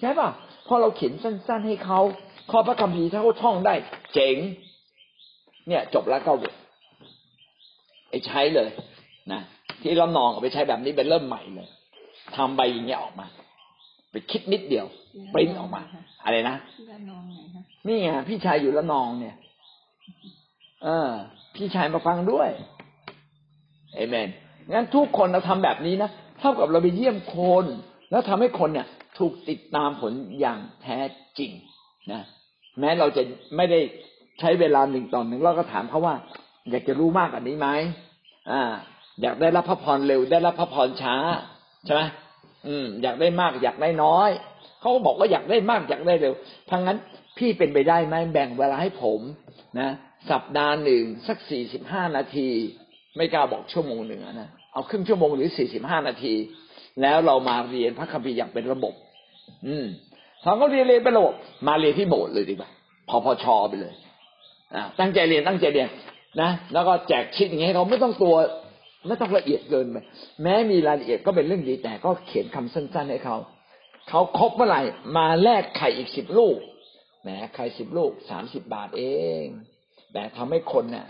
ใช่ป่ะพอเราเขียนสั้น ๆ ให้เขาข้อพระคัมภีร์ถ้าเขาท่องได้ เจ๋ง เนี่ย จบแล้วก็ไอ้ใช้เลยนะที่เรานองเอาไปใช้แบบนี้เป็นเริ่มใหม่เลยทำใบอย่างเงี้ยออกมา ไปคิดนิดเดียวปริ้นออกมา อะไรนะนี่ไงพี่ชายอยู่ละนองเนี่ย เออ พี่ชายมาฟังด้วย เอเมนงั้นทุกคนเราทำแบบนี้นะเท่ากับเราไปเยี่ยมคน แล้วทำให้คนเนี่ย ถูกติดตามผลอย่างแท้จริงนะแม้เราจะไม่ได้ใช้เวลาหนึ่งต่อหนึ่งเราก็ถามเขาว่า อยากจะรู้มากกว่านี้ไหมอ่า อยากได้รับพระพรเร็วได้รับพระพรช้าใช่ไหมอืม อยากได้มาก อยากได้น้อยเขาก็บอกว่าอยากได้มากอยากได้เร็วพังนั้นพี่เป็นไปได้ไหมแบ่งเวลาให้ผมนะสัปดาห์หนึ่งสักสี่สิบห้านาที ไม่กล้าบอกชั่วโมงหนึ่งนะเอาครึ่งชั่วโมงหรือสี่สิบห้านาที แล้วเรามาเรียนพระคัมภีร์อย่างเป็นระบบ อืมถ้าเขาเรียนเรียนเป็นระบบ มาเรียนที่โบสถ์เลยดีกว่าพอพอชอไปเลยอ่าตั้งใจเรียนตั้งใจเรียนนะแล้วก็แจกชิดอย่างเงี้ยเขาไม่ต้องตัวไม่ต้องละเอียดเกินไปแม้มีรายละเอียดก็เป็นเรื่องดีแต่ก็เขียนคำสั้น ๆ ให้เขาเขาครบเมื่อไหร่มาแลกไข่อีกสิบลูกแหมไข่สิบลูกสามสิบบาทเอง แต่ทำให้คนเนี่ย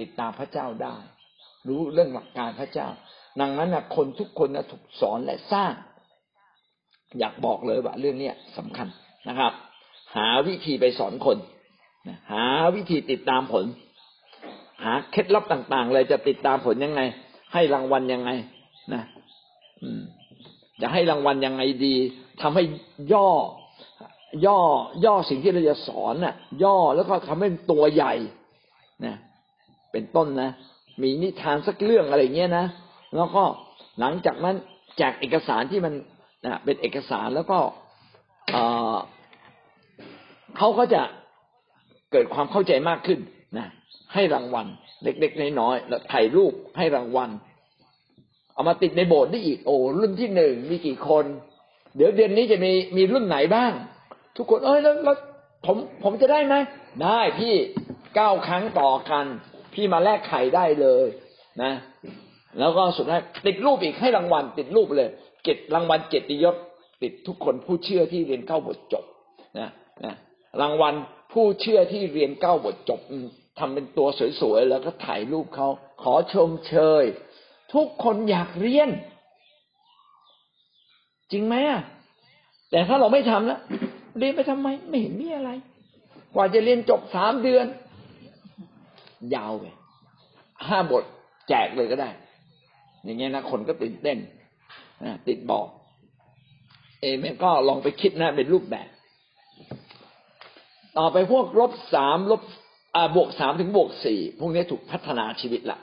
ติดตามพระเจ้าได้ รู้เรื่องหลักการพระเจ้า ดังนั้นนะคนทุกคนนะถูกสอนและสร้าง อยากบอกเลยว่าเรื่องเนี้ยสำคัญนะครับ หาวิธีไปสอนคนหาวิธีติดตามผล หาเคล็ดลับต่าง ๆ เลยจะติดตามผลยังไง ให้รางวัลยังไงนะจะให้รางวัลยังไงดีทำให้ย่อ ย่อ ย่อสิ่งที่เราจะสอนน่ะ ย่อแล้วก็ทำให้ตัวใหญ่นะเป็นต้นนะ มีนิทานสักเรื่องอะไรเงี้ยนะแล้วก็หลังจากนั้นแจกเอกสารที่มันนะเป็นเอกสารแล้วก็เขาก็จะเกิดความเข้าใจมากขึ้นนะให้รางวัล เล็กๆน้อยๆแล้วถ่ายรูปให้รางวัล เอามาติดในโบสถ์ได้อีกโอ้รุ่นที่หนึ่งมีกี่คน เดี๋ยวเดือนนี้จะมีมีรุ่นไหนบ้าง ทุกคนเอ้ยแล้วแล้วผมผมจะได้ไหมได้พี่เก้าครั้งต่อกัน พี่มาแลกไข่ได้เลยนะ แล้วก็สุดท้ายติดรูปอีกให้รางวัล ติดรูปเลย เก็บรางวัลเกียรติยศติดทุกคนผู้เชื่อที่เรียนเก้าบทจบนะนะรางวัลผู้เชื่อที่เรียนเก้าบทจบทำเป็นตัวสวยๆแล้วก็ถ่ายรูปเขาขอชมเชย ทุกคนอยากเรียน จริงไหมอะแต่ถ้าเราไม่ทำแล้วเรียนไปทำไมไม่เห็นมีอะไร กว่าจะเรียนจบสามเดือน ยาวไปห้าบทแจกเลยก็ได้ อย่างเงี้ยนะคนก็ตื่นเต้นติดบอก เอเมนก็ลองไปคิดนะ เป็นรูปแบบ ต่อไปพวกลบสามลบบวกสามถึงบวกสี่พวกนี้ถูกพัฒนาชีวิตละ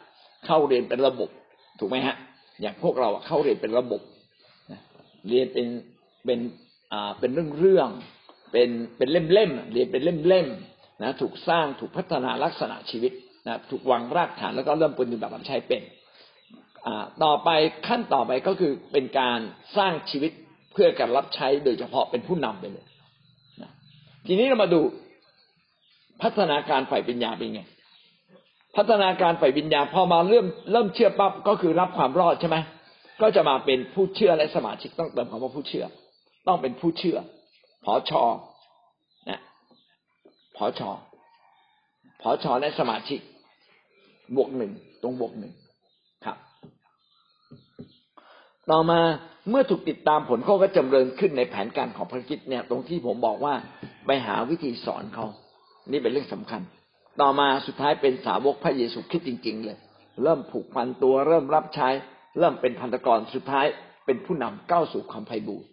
เข้าเรียนเป็นระบบ ถูกไหมฮะ อย่างพวกเราเข้าเรียนเป็นระบบเรียนเป็นเป็นอ่าเป็นเรื่องเรื่องเป็นเป็นเล่มเล่มเรียนเป็นเล่มเล่มนะ ถูกสร้างถูกพัฒนาลักษณะชีวิต นะถูกวางรากฐานแล้วก็เริ่มปฏิบัติใช้เป็นต่อไปขั้นต่อไปก็คือเป็นการสร้างชีวิตเพื่อการรับใช้โดยเฉพาะเป็นผู้นำไปเลยนะทีนี้เรามาดูพัฒนาการฝ่ายปัญญาเป็นไง พัฒนาการฝ่ายวิญญาพอมาเริ่มเริ่มเชื่อปั๊บก็คือรับความรอดใช่ไหมก็จะมาเป็นผู้เชื่อและสมาชิกต้องเติมคำว่าผู้เชื่อ ต้องเป็นผู้เชื่อผอชอนะผอชอผอชอและสมาชิก บวกหนึ่งตรงบวกหนึ่งครับ ต่อมาเมื่อถูกติดตามผลเขาก็จำเริญขึ้นในแผนการของพระคิดเนี่ย ตรงที่ผมบอกว่าไปหาวิธีสอนเขานี่เป็นเรื่องสำคัญ ต่อมาสุดท้ายเป็นสาวกพระเยซูคริสต์จริง ๆ เลย เริ่มผูกพันตัวเริ่มรับใช้ เริ่มเป็นพันธกรสุดท้ายเป็นผู้นำก้าวสู่ความไพ่บูร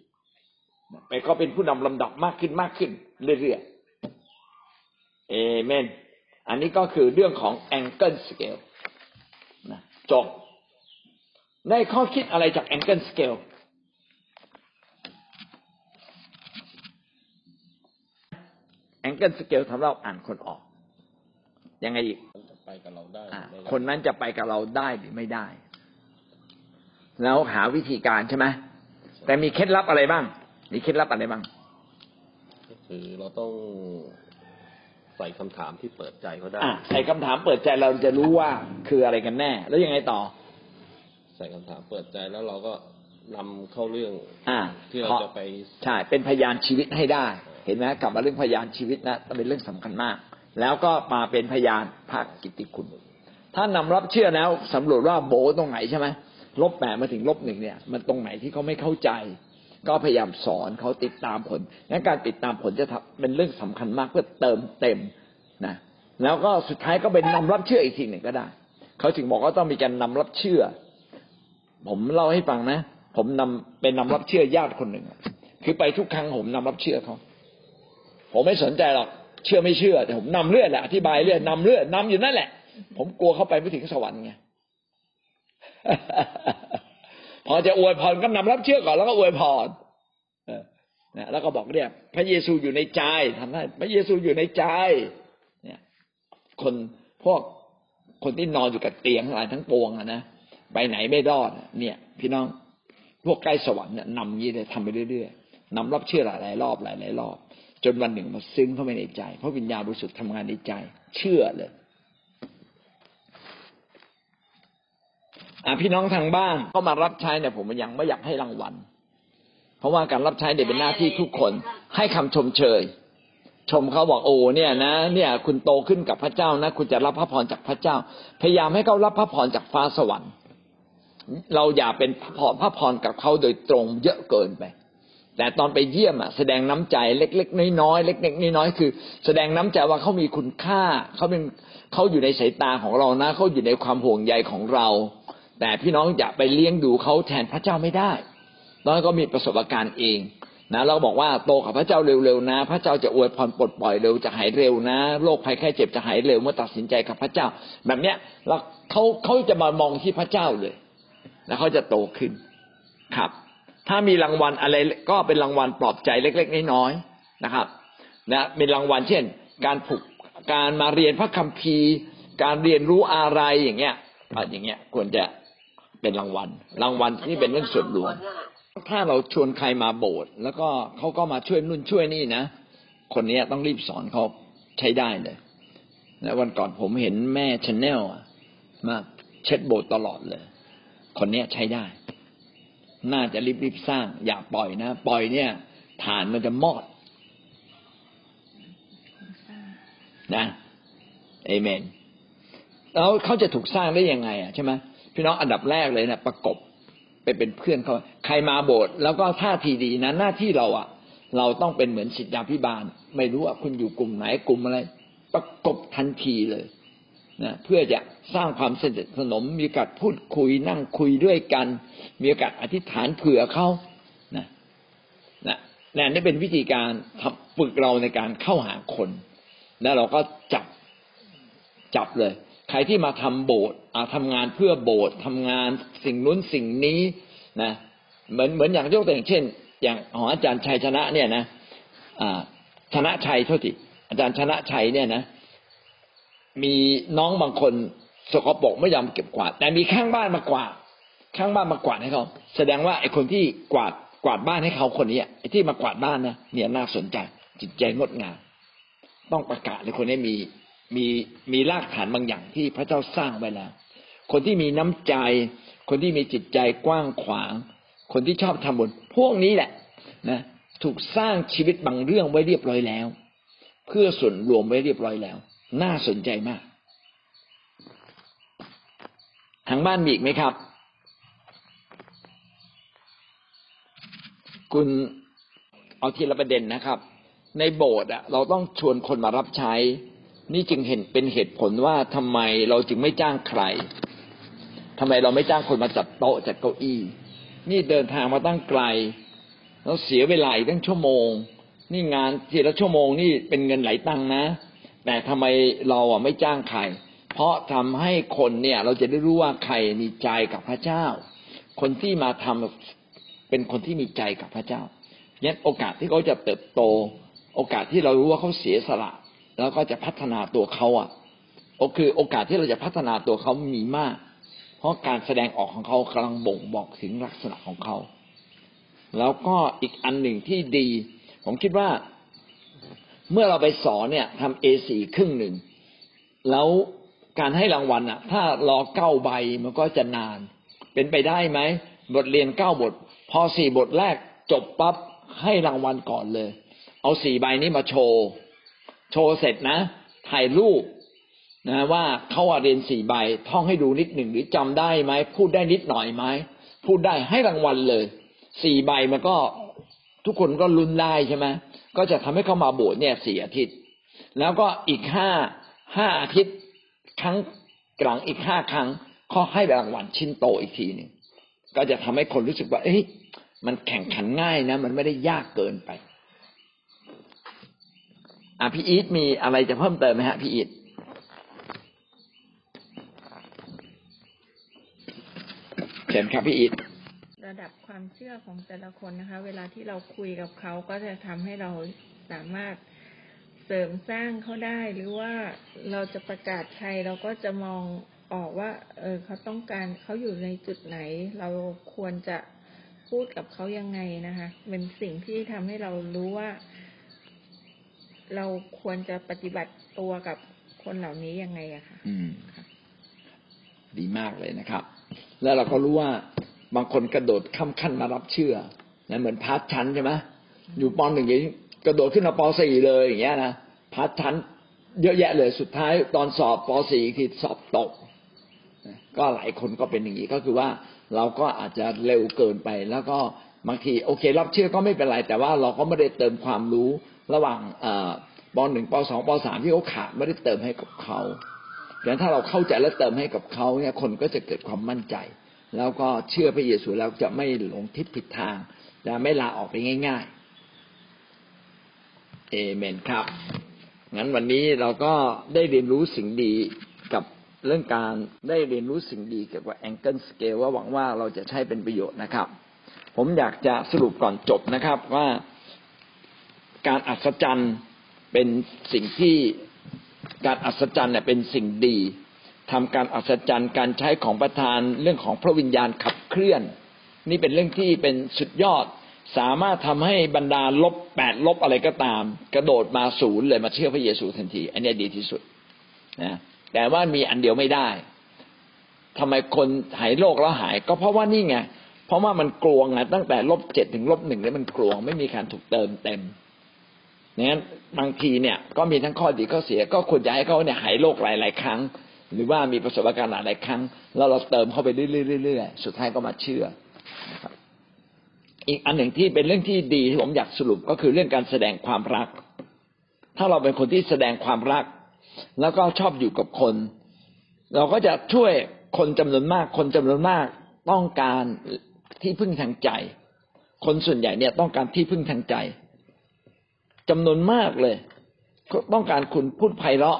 ไปก็เป็นผู้นำลำดับมากขึ้นมากขึ้นเรื่อยๆเอเมน อันนี้ก็คือเรื่องของ angle scale นะจบได้ข้อคิดอะไรจาก angle scale แองเกิลสเกลทำเราอ่านคนออก ยังไงอีกไปกับเราได้ คนนั้นจะไปกับเราได้หรือไม่ได้ แล้วหาวิธีการใช่ไหมแต่มีเคล็ดลับอะไรบ้าง มีเคล็ดลับอะไรบ้าง ก็คือเราต้อง ใส่คำถามที่เปิดใจเขาได้ใส่คำถามเปิดใจเราจะรู้ว่าคืออะไรกันแน่ แล้วยังไงต่อ ใส่คำถามเปิดใจแล้วเราก็นำเข้าเรื่อง อ่าที่เราจะไปใช่เป็นพยานชีวิตให้ได้ เห็นไหมกลับมาเรื่องพยานชีวิตนะเป็นเรื่องสำคัญมาก แล้วก็มาเป็นพยานภาคกิตติคุณ ถ้านำรับเชื่อแล้วสำรวจว่าโบตรงไหนใช่ไหมลบแปดมาถึงลบหนึ่งเนี่ย มันตรงไหนที่เขาไม่เข้าใจ ก็พยายามสอนเขาติดตามผลงั้นการติดตามผลจะเป็นเรื่องสำคัญมากเพื่อเติมเต็มนะแล้วก็สุดท้ายก็เป็นนำรับเชื่ออีกทีหนึ่งก็ได้ เขาถึงบอกว่าต้องมีการนำรับเชื่อ ผมเล่าให้ฟังนะ ผมนำเป็นนำรับเชื่อญาติคนหนึ่งคือไปทุกครั้งผมนำรับเชื่อเขาผมไม่สนใจหรอกเชื่อไม่เชื่อแต่ผมนำเรื่อยแหละอธิบายเรื่อยนำเรื่อยนำอยู่นั่นแหละ ผมกลัวเขาไปไม่ถึงสวรรค์ไง พอจะอวยพรก็นำรับเชื่อก่อนแล้วก็อวยพรนะแล้วก็บอกเนี่ย พระเยซูอยู่ในใจทำได้พระเยซูอยู่ในใจ เนี่ย คนพวกคนที่นอนอยู่กับเตียงอะไรทั้งปวงอะนะไปไหนไม่รอดเนี่ย พี่น้องพวกใกล้สวรรค์เนี่ยนำยี่เลยทำไปเรื่อยๆนำรับเชื่อหลายๆรอบหลายๆรอบ จนวันหนึ่งมาซึ้งเข้าไปในใจ เพราะวิญญาณบริสุทธิ์ทำงานในใจ เชื่อเลย พี่น้องทางบ้านก็มารับใช้เนี่ยผมยังไม่อยากให้รางวัล เพราะว่าการรับใช้เนี่ยเป็นหน้าที่ทุกคนให้คำชมเชย ชมเขาบอกโอ้เนี่ยนะ เนี่ย คุณโตขึ้นกับพระเจ้านะ คุณจะรับพระพรจากพระเจ้า พยายามให้เขารับพระพรจากฟ้าสวรรค์ เราอย่าเป็นพรพระพรกับเขาโดยตรงเยอะเกินไปแต่ตอนไปเยี่ยมอะแสดงน้ำใจเล็กๆน้อยๆเล็กๆน้อยๆคือ แสดงน้ำใจว่าเขามีคุณค่าเขาเป็นเขาอยู่ในสายตาของเรานะเขาอยู่ในความห่วงใยของเรา แต่พี่น้องอย่าไปเลี้ยงดูเขาแทนพระเจ้าไม่ได้น้องก็มีประสบการณ์เองนะเราบอกว่าโตกับพระเจ้าเร็วๆนะ พระเจ้าจะอวยพรปลดปล่อยเร็วจะหายเร็วนะโรคภัยไข้เจ็บจะหายเร็วเมื่อตัดสินใจกับพระเจ้า แบบเนี้ยเราเขาเขาจะมามองที่พระเจ้าเลย แล้วเขาจะโตขึ้นครับ ถ้ามีรางวัลอะไรก็เป็นรางวัลปลอบใจเล็ก ๆน้อยๆนะครับนะเป็นรางวัลเช่น การผูกการมาเรียนพระคัมภีร์ การเรียนรู้อะไรอย่างเงี้ยอย่างเงี้ยควรจะ เป็นรางวัล รางวัลที่เป็นเรื่องส่วนรวม ถ้าเราชวนใครมาโบสถ์แล้วก็เขาก็มาช่วยนุ่นช่วยนี่นะ คนนี้ต้องรีบสอนเขาใช้ได้เลยแล้ววันก่อนผมเห็นแม่ชาแนลมาเช็ดโบสถ์ตลอดเลย คนนี้ใช้ได้ น่าจะรีบรีบสร้าง อย่าปล่อยนะ ปล่อยเนี่ยฐานมันจะมอดนะเอเมนแล้วเขาจะถูกสร้างได้ยังไง อะใช่ไหม พี่น้องอันดับแรกเลยนะประกบไปเป็นเพื่อนเขาใครมาโบสถ์แล้วก็ท่าทีดีนะหน้าที่เราอะ เราต้องเป็นเหมือนสิทธาพิบาล ไม่รู้ว่าคุณอยู่กลุ่มไหนกลุ่มอะไร ประกบทันทีเลยนะเพื่อจะสร้างความสนิทสนม มีโอกาสพูดคุยนั่งคุยด้วยกัน มีโอกาสอธิษฐานเผื่อเขานะนะนี่เป็นวิธีการฝึกเราในการเข้าหาคน แล้วเราก็จับจับเลย ใครที่มาทำโบสถ์ทำงานเพื่อโบสถ์ทำงานสิ่งนู้นสิ่งนี้นะเหมือนเหมือนอย่างยกตัวอย่างเช่น อย่างของอาจารย์ชัยชนะเนี่ยนะชนะชัยโทษทีอาจารย์ชนะชัยเนี่ยนะ มีน้องบางคนสกปรกไม่ยอมเก็บกวาด แต่มีข้างบ้านมากวาดข้างบ้านมากวาดให้เขาแสดงว่าไอ้คนที่กวาดกวาดบ้านให้เขาคนนี้ไอ้ที่มากวาดบ้านนะเนี่ยน่าสนใจจิตใจงดงามต้องประกาศในคนนี้มี มีมีรากฐานบางอย่างที่พระเจ้าสร้างไว้แล้ว คนที่มีน้ำใจ คนที่มีจิตใจกว้างขวาง คนที่ชอบทำบุญพวกนี้แหละนะถูกสร้างชีวิตบางเรื่องไว้เรียบร้อยแล้ว เพื่อส่วนรวมไว้เรียบร้อยแล้ว น่าสนใจมาก ทางบ้านมีอีกไหมครับ คุณเอาทีละประเด็นนะครับ ในโบสถ์อะเราต้องชวนคนมารับใช้ นี่จึงเห็นเป็นเหตุผลว่าทำไมเราจึงไม่จ้างใครทำไมเราไม่จ้างคนมาจัดโต๊ะจัดเก้าอี้ นี่เดินทางมาตั้งไกล แล้วเสียเวลาอีกตั้งชั่วโมง นี่งานทีละชั่วโมงนี่เป็นเงินไหลตังนะ แต่ทำไมเราอะไม่จ้างใคร เพราะทำให้คนเนี่ย เราจะได้รู้ว่าใครมีใจกับพระเจ้า คนที่มาทำเป็นคนที่มีใจกับพระเจ้าเนี่โอกาสที่เขาจะเติบโต โอกาสที่เรารู้ว่าเขาเสียสละ แล้วก็จะพัฒนาตัวเขาอะก็คือโอกาสที่เราจะพัฒนาตัวเขามีมาก เพราะการแสดงออกของเขากำลังบ่งบอกถึงลักษณะของเขา แล้วก็อีกอันหนึ่งที่ดี ผมคิดว่า เมื่อเราไปสอนเนี่ยทำเอสี่ครึ่งหนึ่ง แล้วการให้รางวัลอะ ถ้ารอเก้าใบมันก็จะนาน เป็นไปได้ไหมบทเรียนเก้าบท พอสี่บทแรกจบปั๊บให้รางวัลก่อนเลย เอาสี่ใบนี้มาโชว์ โชว์เสร็จนะ ถ่ายรูปนะว่าเขาเรียนสี่ใบท่องให้ดูนิดหนึ่งหรือจำได้ไหมพูดได้นิดหน่อยไหมพูดได้ให้รางวัลเลยสี่ใบมันก็ทุกคนก็ลุ้นได้ใช่ไหมก็จะทำให้เขามาโบสถ์เนี่ยสี่อาทิตย์ แล้วก็อีกห้าห้าอาทิตย์ครั้งกลางอีกห้าครั้งเขาให้รางวัลชิ้นโตอีกทีหนึ่งก็จะทำให้คนรู้สึกว่า เอ้ยมันแข่งขันง่ายนะ มันไม่ได้ยากเกินไป อะพี่อีทมีอะไรจะเพิ่มเติมไหมฮะพี่อีทเชิญครับพี่อีทระดับความเชื่อของแต่ละคนนะคะ เวลาที่เราคุยกับเขาก็จะทำให้เราสามารถเสริมสร้างเขาได้หรือว่าเราจะประกาศใครเราก็จะมองออกว่า เออเขาต้องการเขาอยู่ในจุดไหน เราควรจะพูดกับเขายังไงนะคะเป็นสิ่งที่ทำให้เรารู้ว่า เราควรจะปฏิบัติตัวกับคนเหล่านี้ยังไงอะค่ะอืมดีมากเลยนะครับ แล้วเราก็รู้ว่าบางคนกระโดดข้ามขั้นมารับเชื่อนะเหมือนพาร์ทชั้นใช่ไหมอยู่ปหนึ่งอย่างกระโดดขึ้นมาปสี่เลยอย่างเงี้ยนะพาร์ทชั้นเยอะแยะเลยสุดท้ายตอนสอบปสี่คือสอบตกก็หลายคนก็เป็นอย่างนี้ก็คือว่าเราก็อาจจะเร็วเกินไปแล้วก็ บางทีโอเครับเชื่อก็ไม่เป็นไร แต่ว่าเราก็ไม่ได้เติมความรู้ระหว่างเอ่อปหนึ่งปสองปสามที่เขาขาดไม่ได้เติมให้กับเขาดังนั้นถ้าเราเข้าใจและเติมให้กับเขาเนี่ยคนก็จะเกิดความมั่นใจ แล้วก็เชื่อพระเยซูแล้วจะไม่หลงทิศผิดทางจะไม่ลาออกไปง่ายๆเอเมนครับงั้นวันนี้เราก็ได้เรียนรู้สิ่งดีกับเรื่องการได้เรียนรู้สิ่งดีเกี่ยวกับ angle scale ว่าหวังว่าเราจะใช้เป็นประโยชน์นะครับ ผมอยากจะสรุปก่อนจบนะครับ ว่าการอัศจรรย์เป็นสิ่งที่การอัศจรรย์เนี่ยเป็นสิ่งดีทำการอัศจรรย์การใช้ของประทานเรื่องของพระวิญญาณขับเคลื่อน นี่เป็นเรื่องที่เป็นสุดยอด สามารถทำให้บรรดาลบแปดลบอะไรก็ตาม กระโดดมาศูนย์เลยมาเชื่อพระเยซูทันที อันนี้ดีที่สุดนะแต่ว่ามีอันเดียวไม่ได้ทำไมคนหายโรคแล้วหาย ก็เพราะว่านี่ไง เพราะว่ามันกลวงไงตั้งแต่ลบเจ็ดถึงลบหนึ่งแล้วมันกลวงไม่มีการถูกเติมเต็มนั้นบางทีเนี่ยก็มีทั้งข้อดีข้อเสีย ก็ควรจะให้เขาเนี่ยหายโรคหลาย ๆ ครั้ง หรือว่ามีประสบการณ์หลายๆครั้ง แล้วเราเติมเข้าไปเรื่อยๆๆสุดท้ายก็มาเชื่อ อีกอันหนึ่งที่เป็นเรื่องที่ดีที่ผมอยากสรุปก็คือเรื่องการแสดงความรัก ถ้าเราเป็นคนที่แสดงความรัก แล้วก็ชอบอยู่กับคน เราก็จะช่วยคนจำนวนมาก คนจำนวนมากต้องการ ที่พึ่งทางใจ คนส่วนใหญ่เนี่ยต้องการที่พึ่งทางใจจำนวนมากเลย ต้องการคุณพูดไพเราะ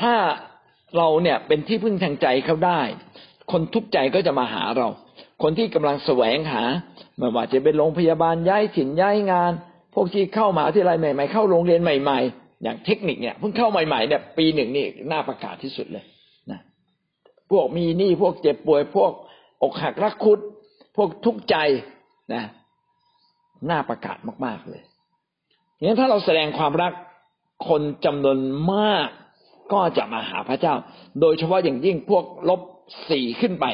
ถ้าเราเนี่ยเป็นที่พึ่งทางใจเขาได้ คนทุกข์ใจก็จะมาหาเรา คนที่กำลังแสวงหาไม่ว่าจะเป็นโรงพยาบาลย้ายถิ่นย้ายงาน พวกที่เข้ามาที่ไรใหม่ๆเข้าโรงเรียนใหม่ ๆ อย่างเทคนิคเนี่ยเพิ่งเข้าใหม่ๆเนี่ยปีหนึ่งนี่น่าประกาศที่สุดเลยนะพวกมีหนี้พวกเจ็บป่วยพวก อกหักรักคุด พวกทุกข์ใจนะน่าประกาศมาก ๆเลยงั้นถ้าเราแสดงความรักคนจำนวนมากก็จะมาหาพระเจ้า โดยเฉพาะอย่างยิ่งพวกลบสี่ขึ้นไป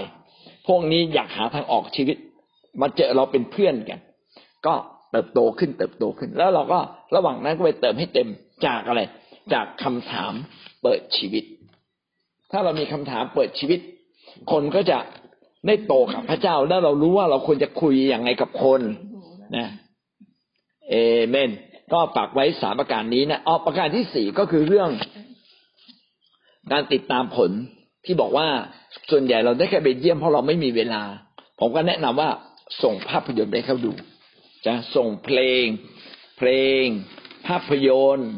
พวกนี้อยากหาทางออกชีวิต มาเจอเราเป็นเพื่อนกัน ก็เติบโตขึ้นเติบโตขึ้น แล้วเราก็ระหว่างนั้นก็ไปเติมให้เต็มจากอะไร จากคำถามเปิดชีวิต ถ้าเรามีคำถามเปิดชีวิต คนก็จะ ได้โตกับพระเจ้าแล้วเรารู้ว่าเราควรจะคุยอย่างไงกับคนนะเอเมน ก็ฝากไว้สามประการนี้นะอ๋อประการที่สี่ก็คือเรื่องการติดตามผลที่บอกว่าส่วนใหญ่เราได้แค่ไปเยี่ยมเพราะเราไม่มีเวลา ผมก็แนะนำว่าส่งภาพยนตร์ไปให้เขาดู จะส่งเพลง เพลง ภาพยนตร์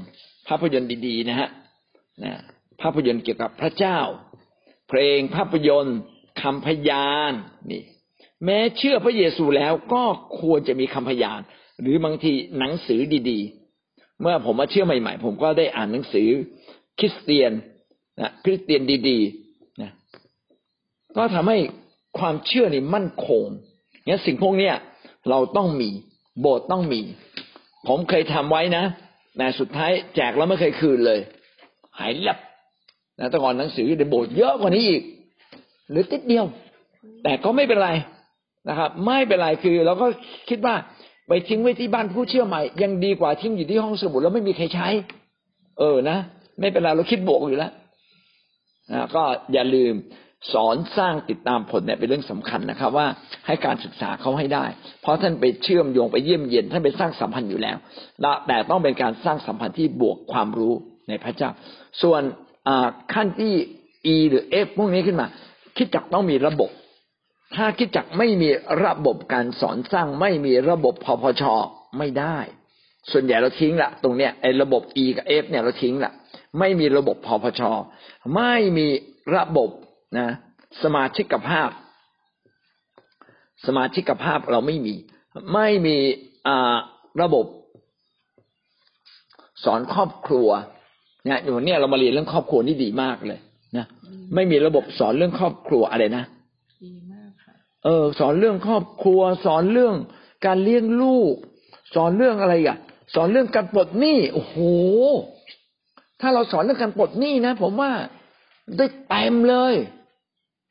ภาพยนตร์ดี ๆ นะฮะนะภาพยนตร์เกี่ยวกับพระเจ้า เพลงภาพยนตร์ คำพยานนี่ แม้เชื่อพระเยซูแล้วก็ควรจะมีคำพยาน หรือบางทีหนังสือดีๆ เมื่อผมมาเชื่อใหม่ ๆ ผมก็ได้อ่านหนังสือ คริสเตียนนะคริสเตียนดีๆนะก็ทำให้ความเชื่อนี่มั่นคงงั้นสิ่งพวกเนี้ยเราต้องมีโบสถ์ต้องมี ผมเคยทำไว้นะแต่สุดท้ายแจกแล้วไม่เคยคืนเลย หายลับนะแต่ก่อนหนังสือในโบสถ์เยอะกว่านี้อีก หรือติดเดียว แต่ก็ไม่เป็นไรนะครับ ไม่เป็นไรคือ เราก็คิดว่าไปทิ้งไว้ที่บ้านผู้เชื่อใหม่ ยังดีกว่าทิ้งอยู่ที่ห้องสมุดแล้วไม่มีใครใช้ เออนะไม่เป็นไรเราคิดบวกอยู่แล้วนะก็อย่าลืมสอนสร้างติดตามผลเนี่ยเป็นเรื่องสำคัญนะครับ ว่าให้การศึกษาเขาให้ได้ เพราะท่านไปเชื่อมโยงไปเยี่ยมเยียนท่านไปสร้างสัมพันธ์อยู่แล้วแต่ต้องเป็นการสร้างสัมพันธ์ที่บวกความรู้ในพระเจ้า ส่วนขั้นที่ E หรือ F พวกนี้ขึ้นมา คิดจักต้องมีระบบ ถ้าคิดจักไม่มีระบบการสอนสร้างไม่มีระบบพพชไม่ได้ ส่วนใหญ่เราทิ้งละตรงเนี้ยไอ้ระบบ E กับ F เนี่ยเราทิ้งละไม่มีระบบพพชไม่มีระบบนะ สมาชิกภาพ สมาชิกภาพเราไม่มี ไม่มีระบบ สอนครอบครัวเนี่ยอยู่เนี่ยเรามาเรียนเรื่องครอบครัวนี่ดีมากเลย ไม่มีระบบสอนเรื่องครอบครัวอะไรนะดีมากค่ะเออ สอนเรื่องครอบครัว สอนเรื่องการเลี้ยงลูก สอนเรื่องอะไรอะ สอนเรื่องการปลดหนี้โอ้โห ถ้าเราสอนเรื่องการปลดหนี้นะ ผมว่าได้เต็มเลย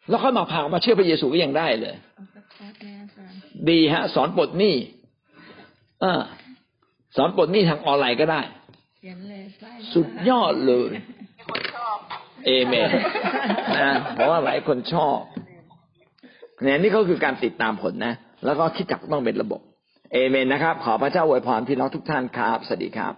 แล้วค่อยมาพามาเชื่อพระเยซูก็ยังได้เลยดีฮะ สอนปลดหนี้อสอนปลดหนี้ทางออนไลน์ก็ได้ สุดยอดเลย เอเมนนะเพราะว่าหลายคนชอบเนี่ยนี่ก็คือการติดตามผลนะ แล้วก็คิดจักต้องเป็นระบบ เอเมนนะครับ ขอพระเจ้าอวยพรพี่น้องทุกท่านครับ สวัสดีครับ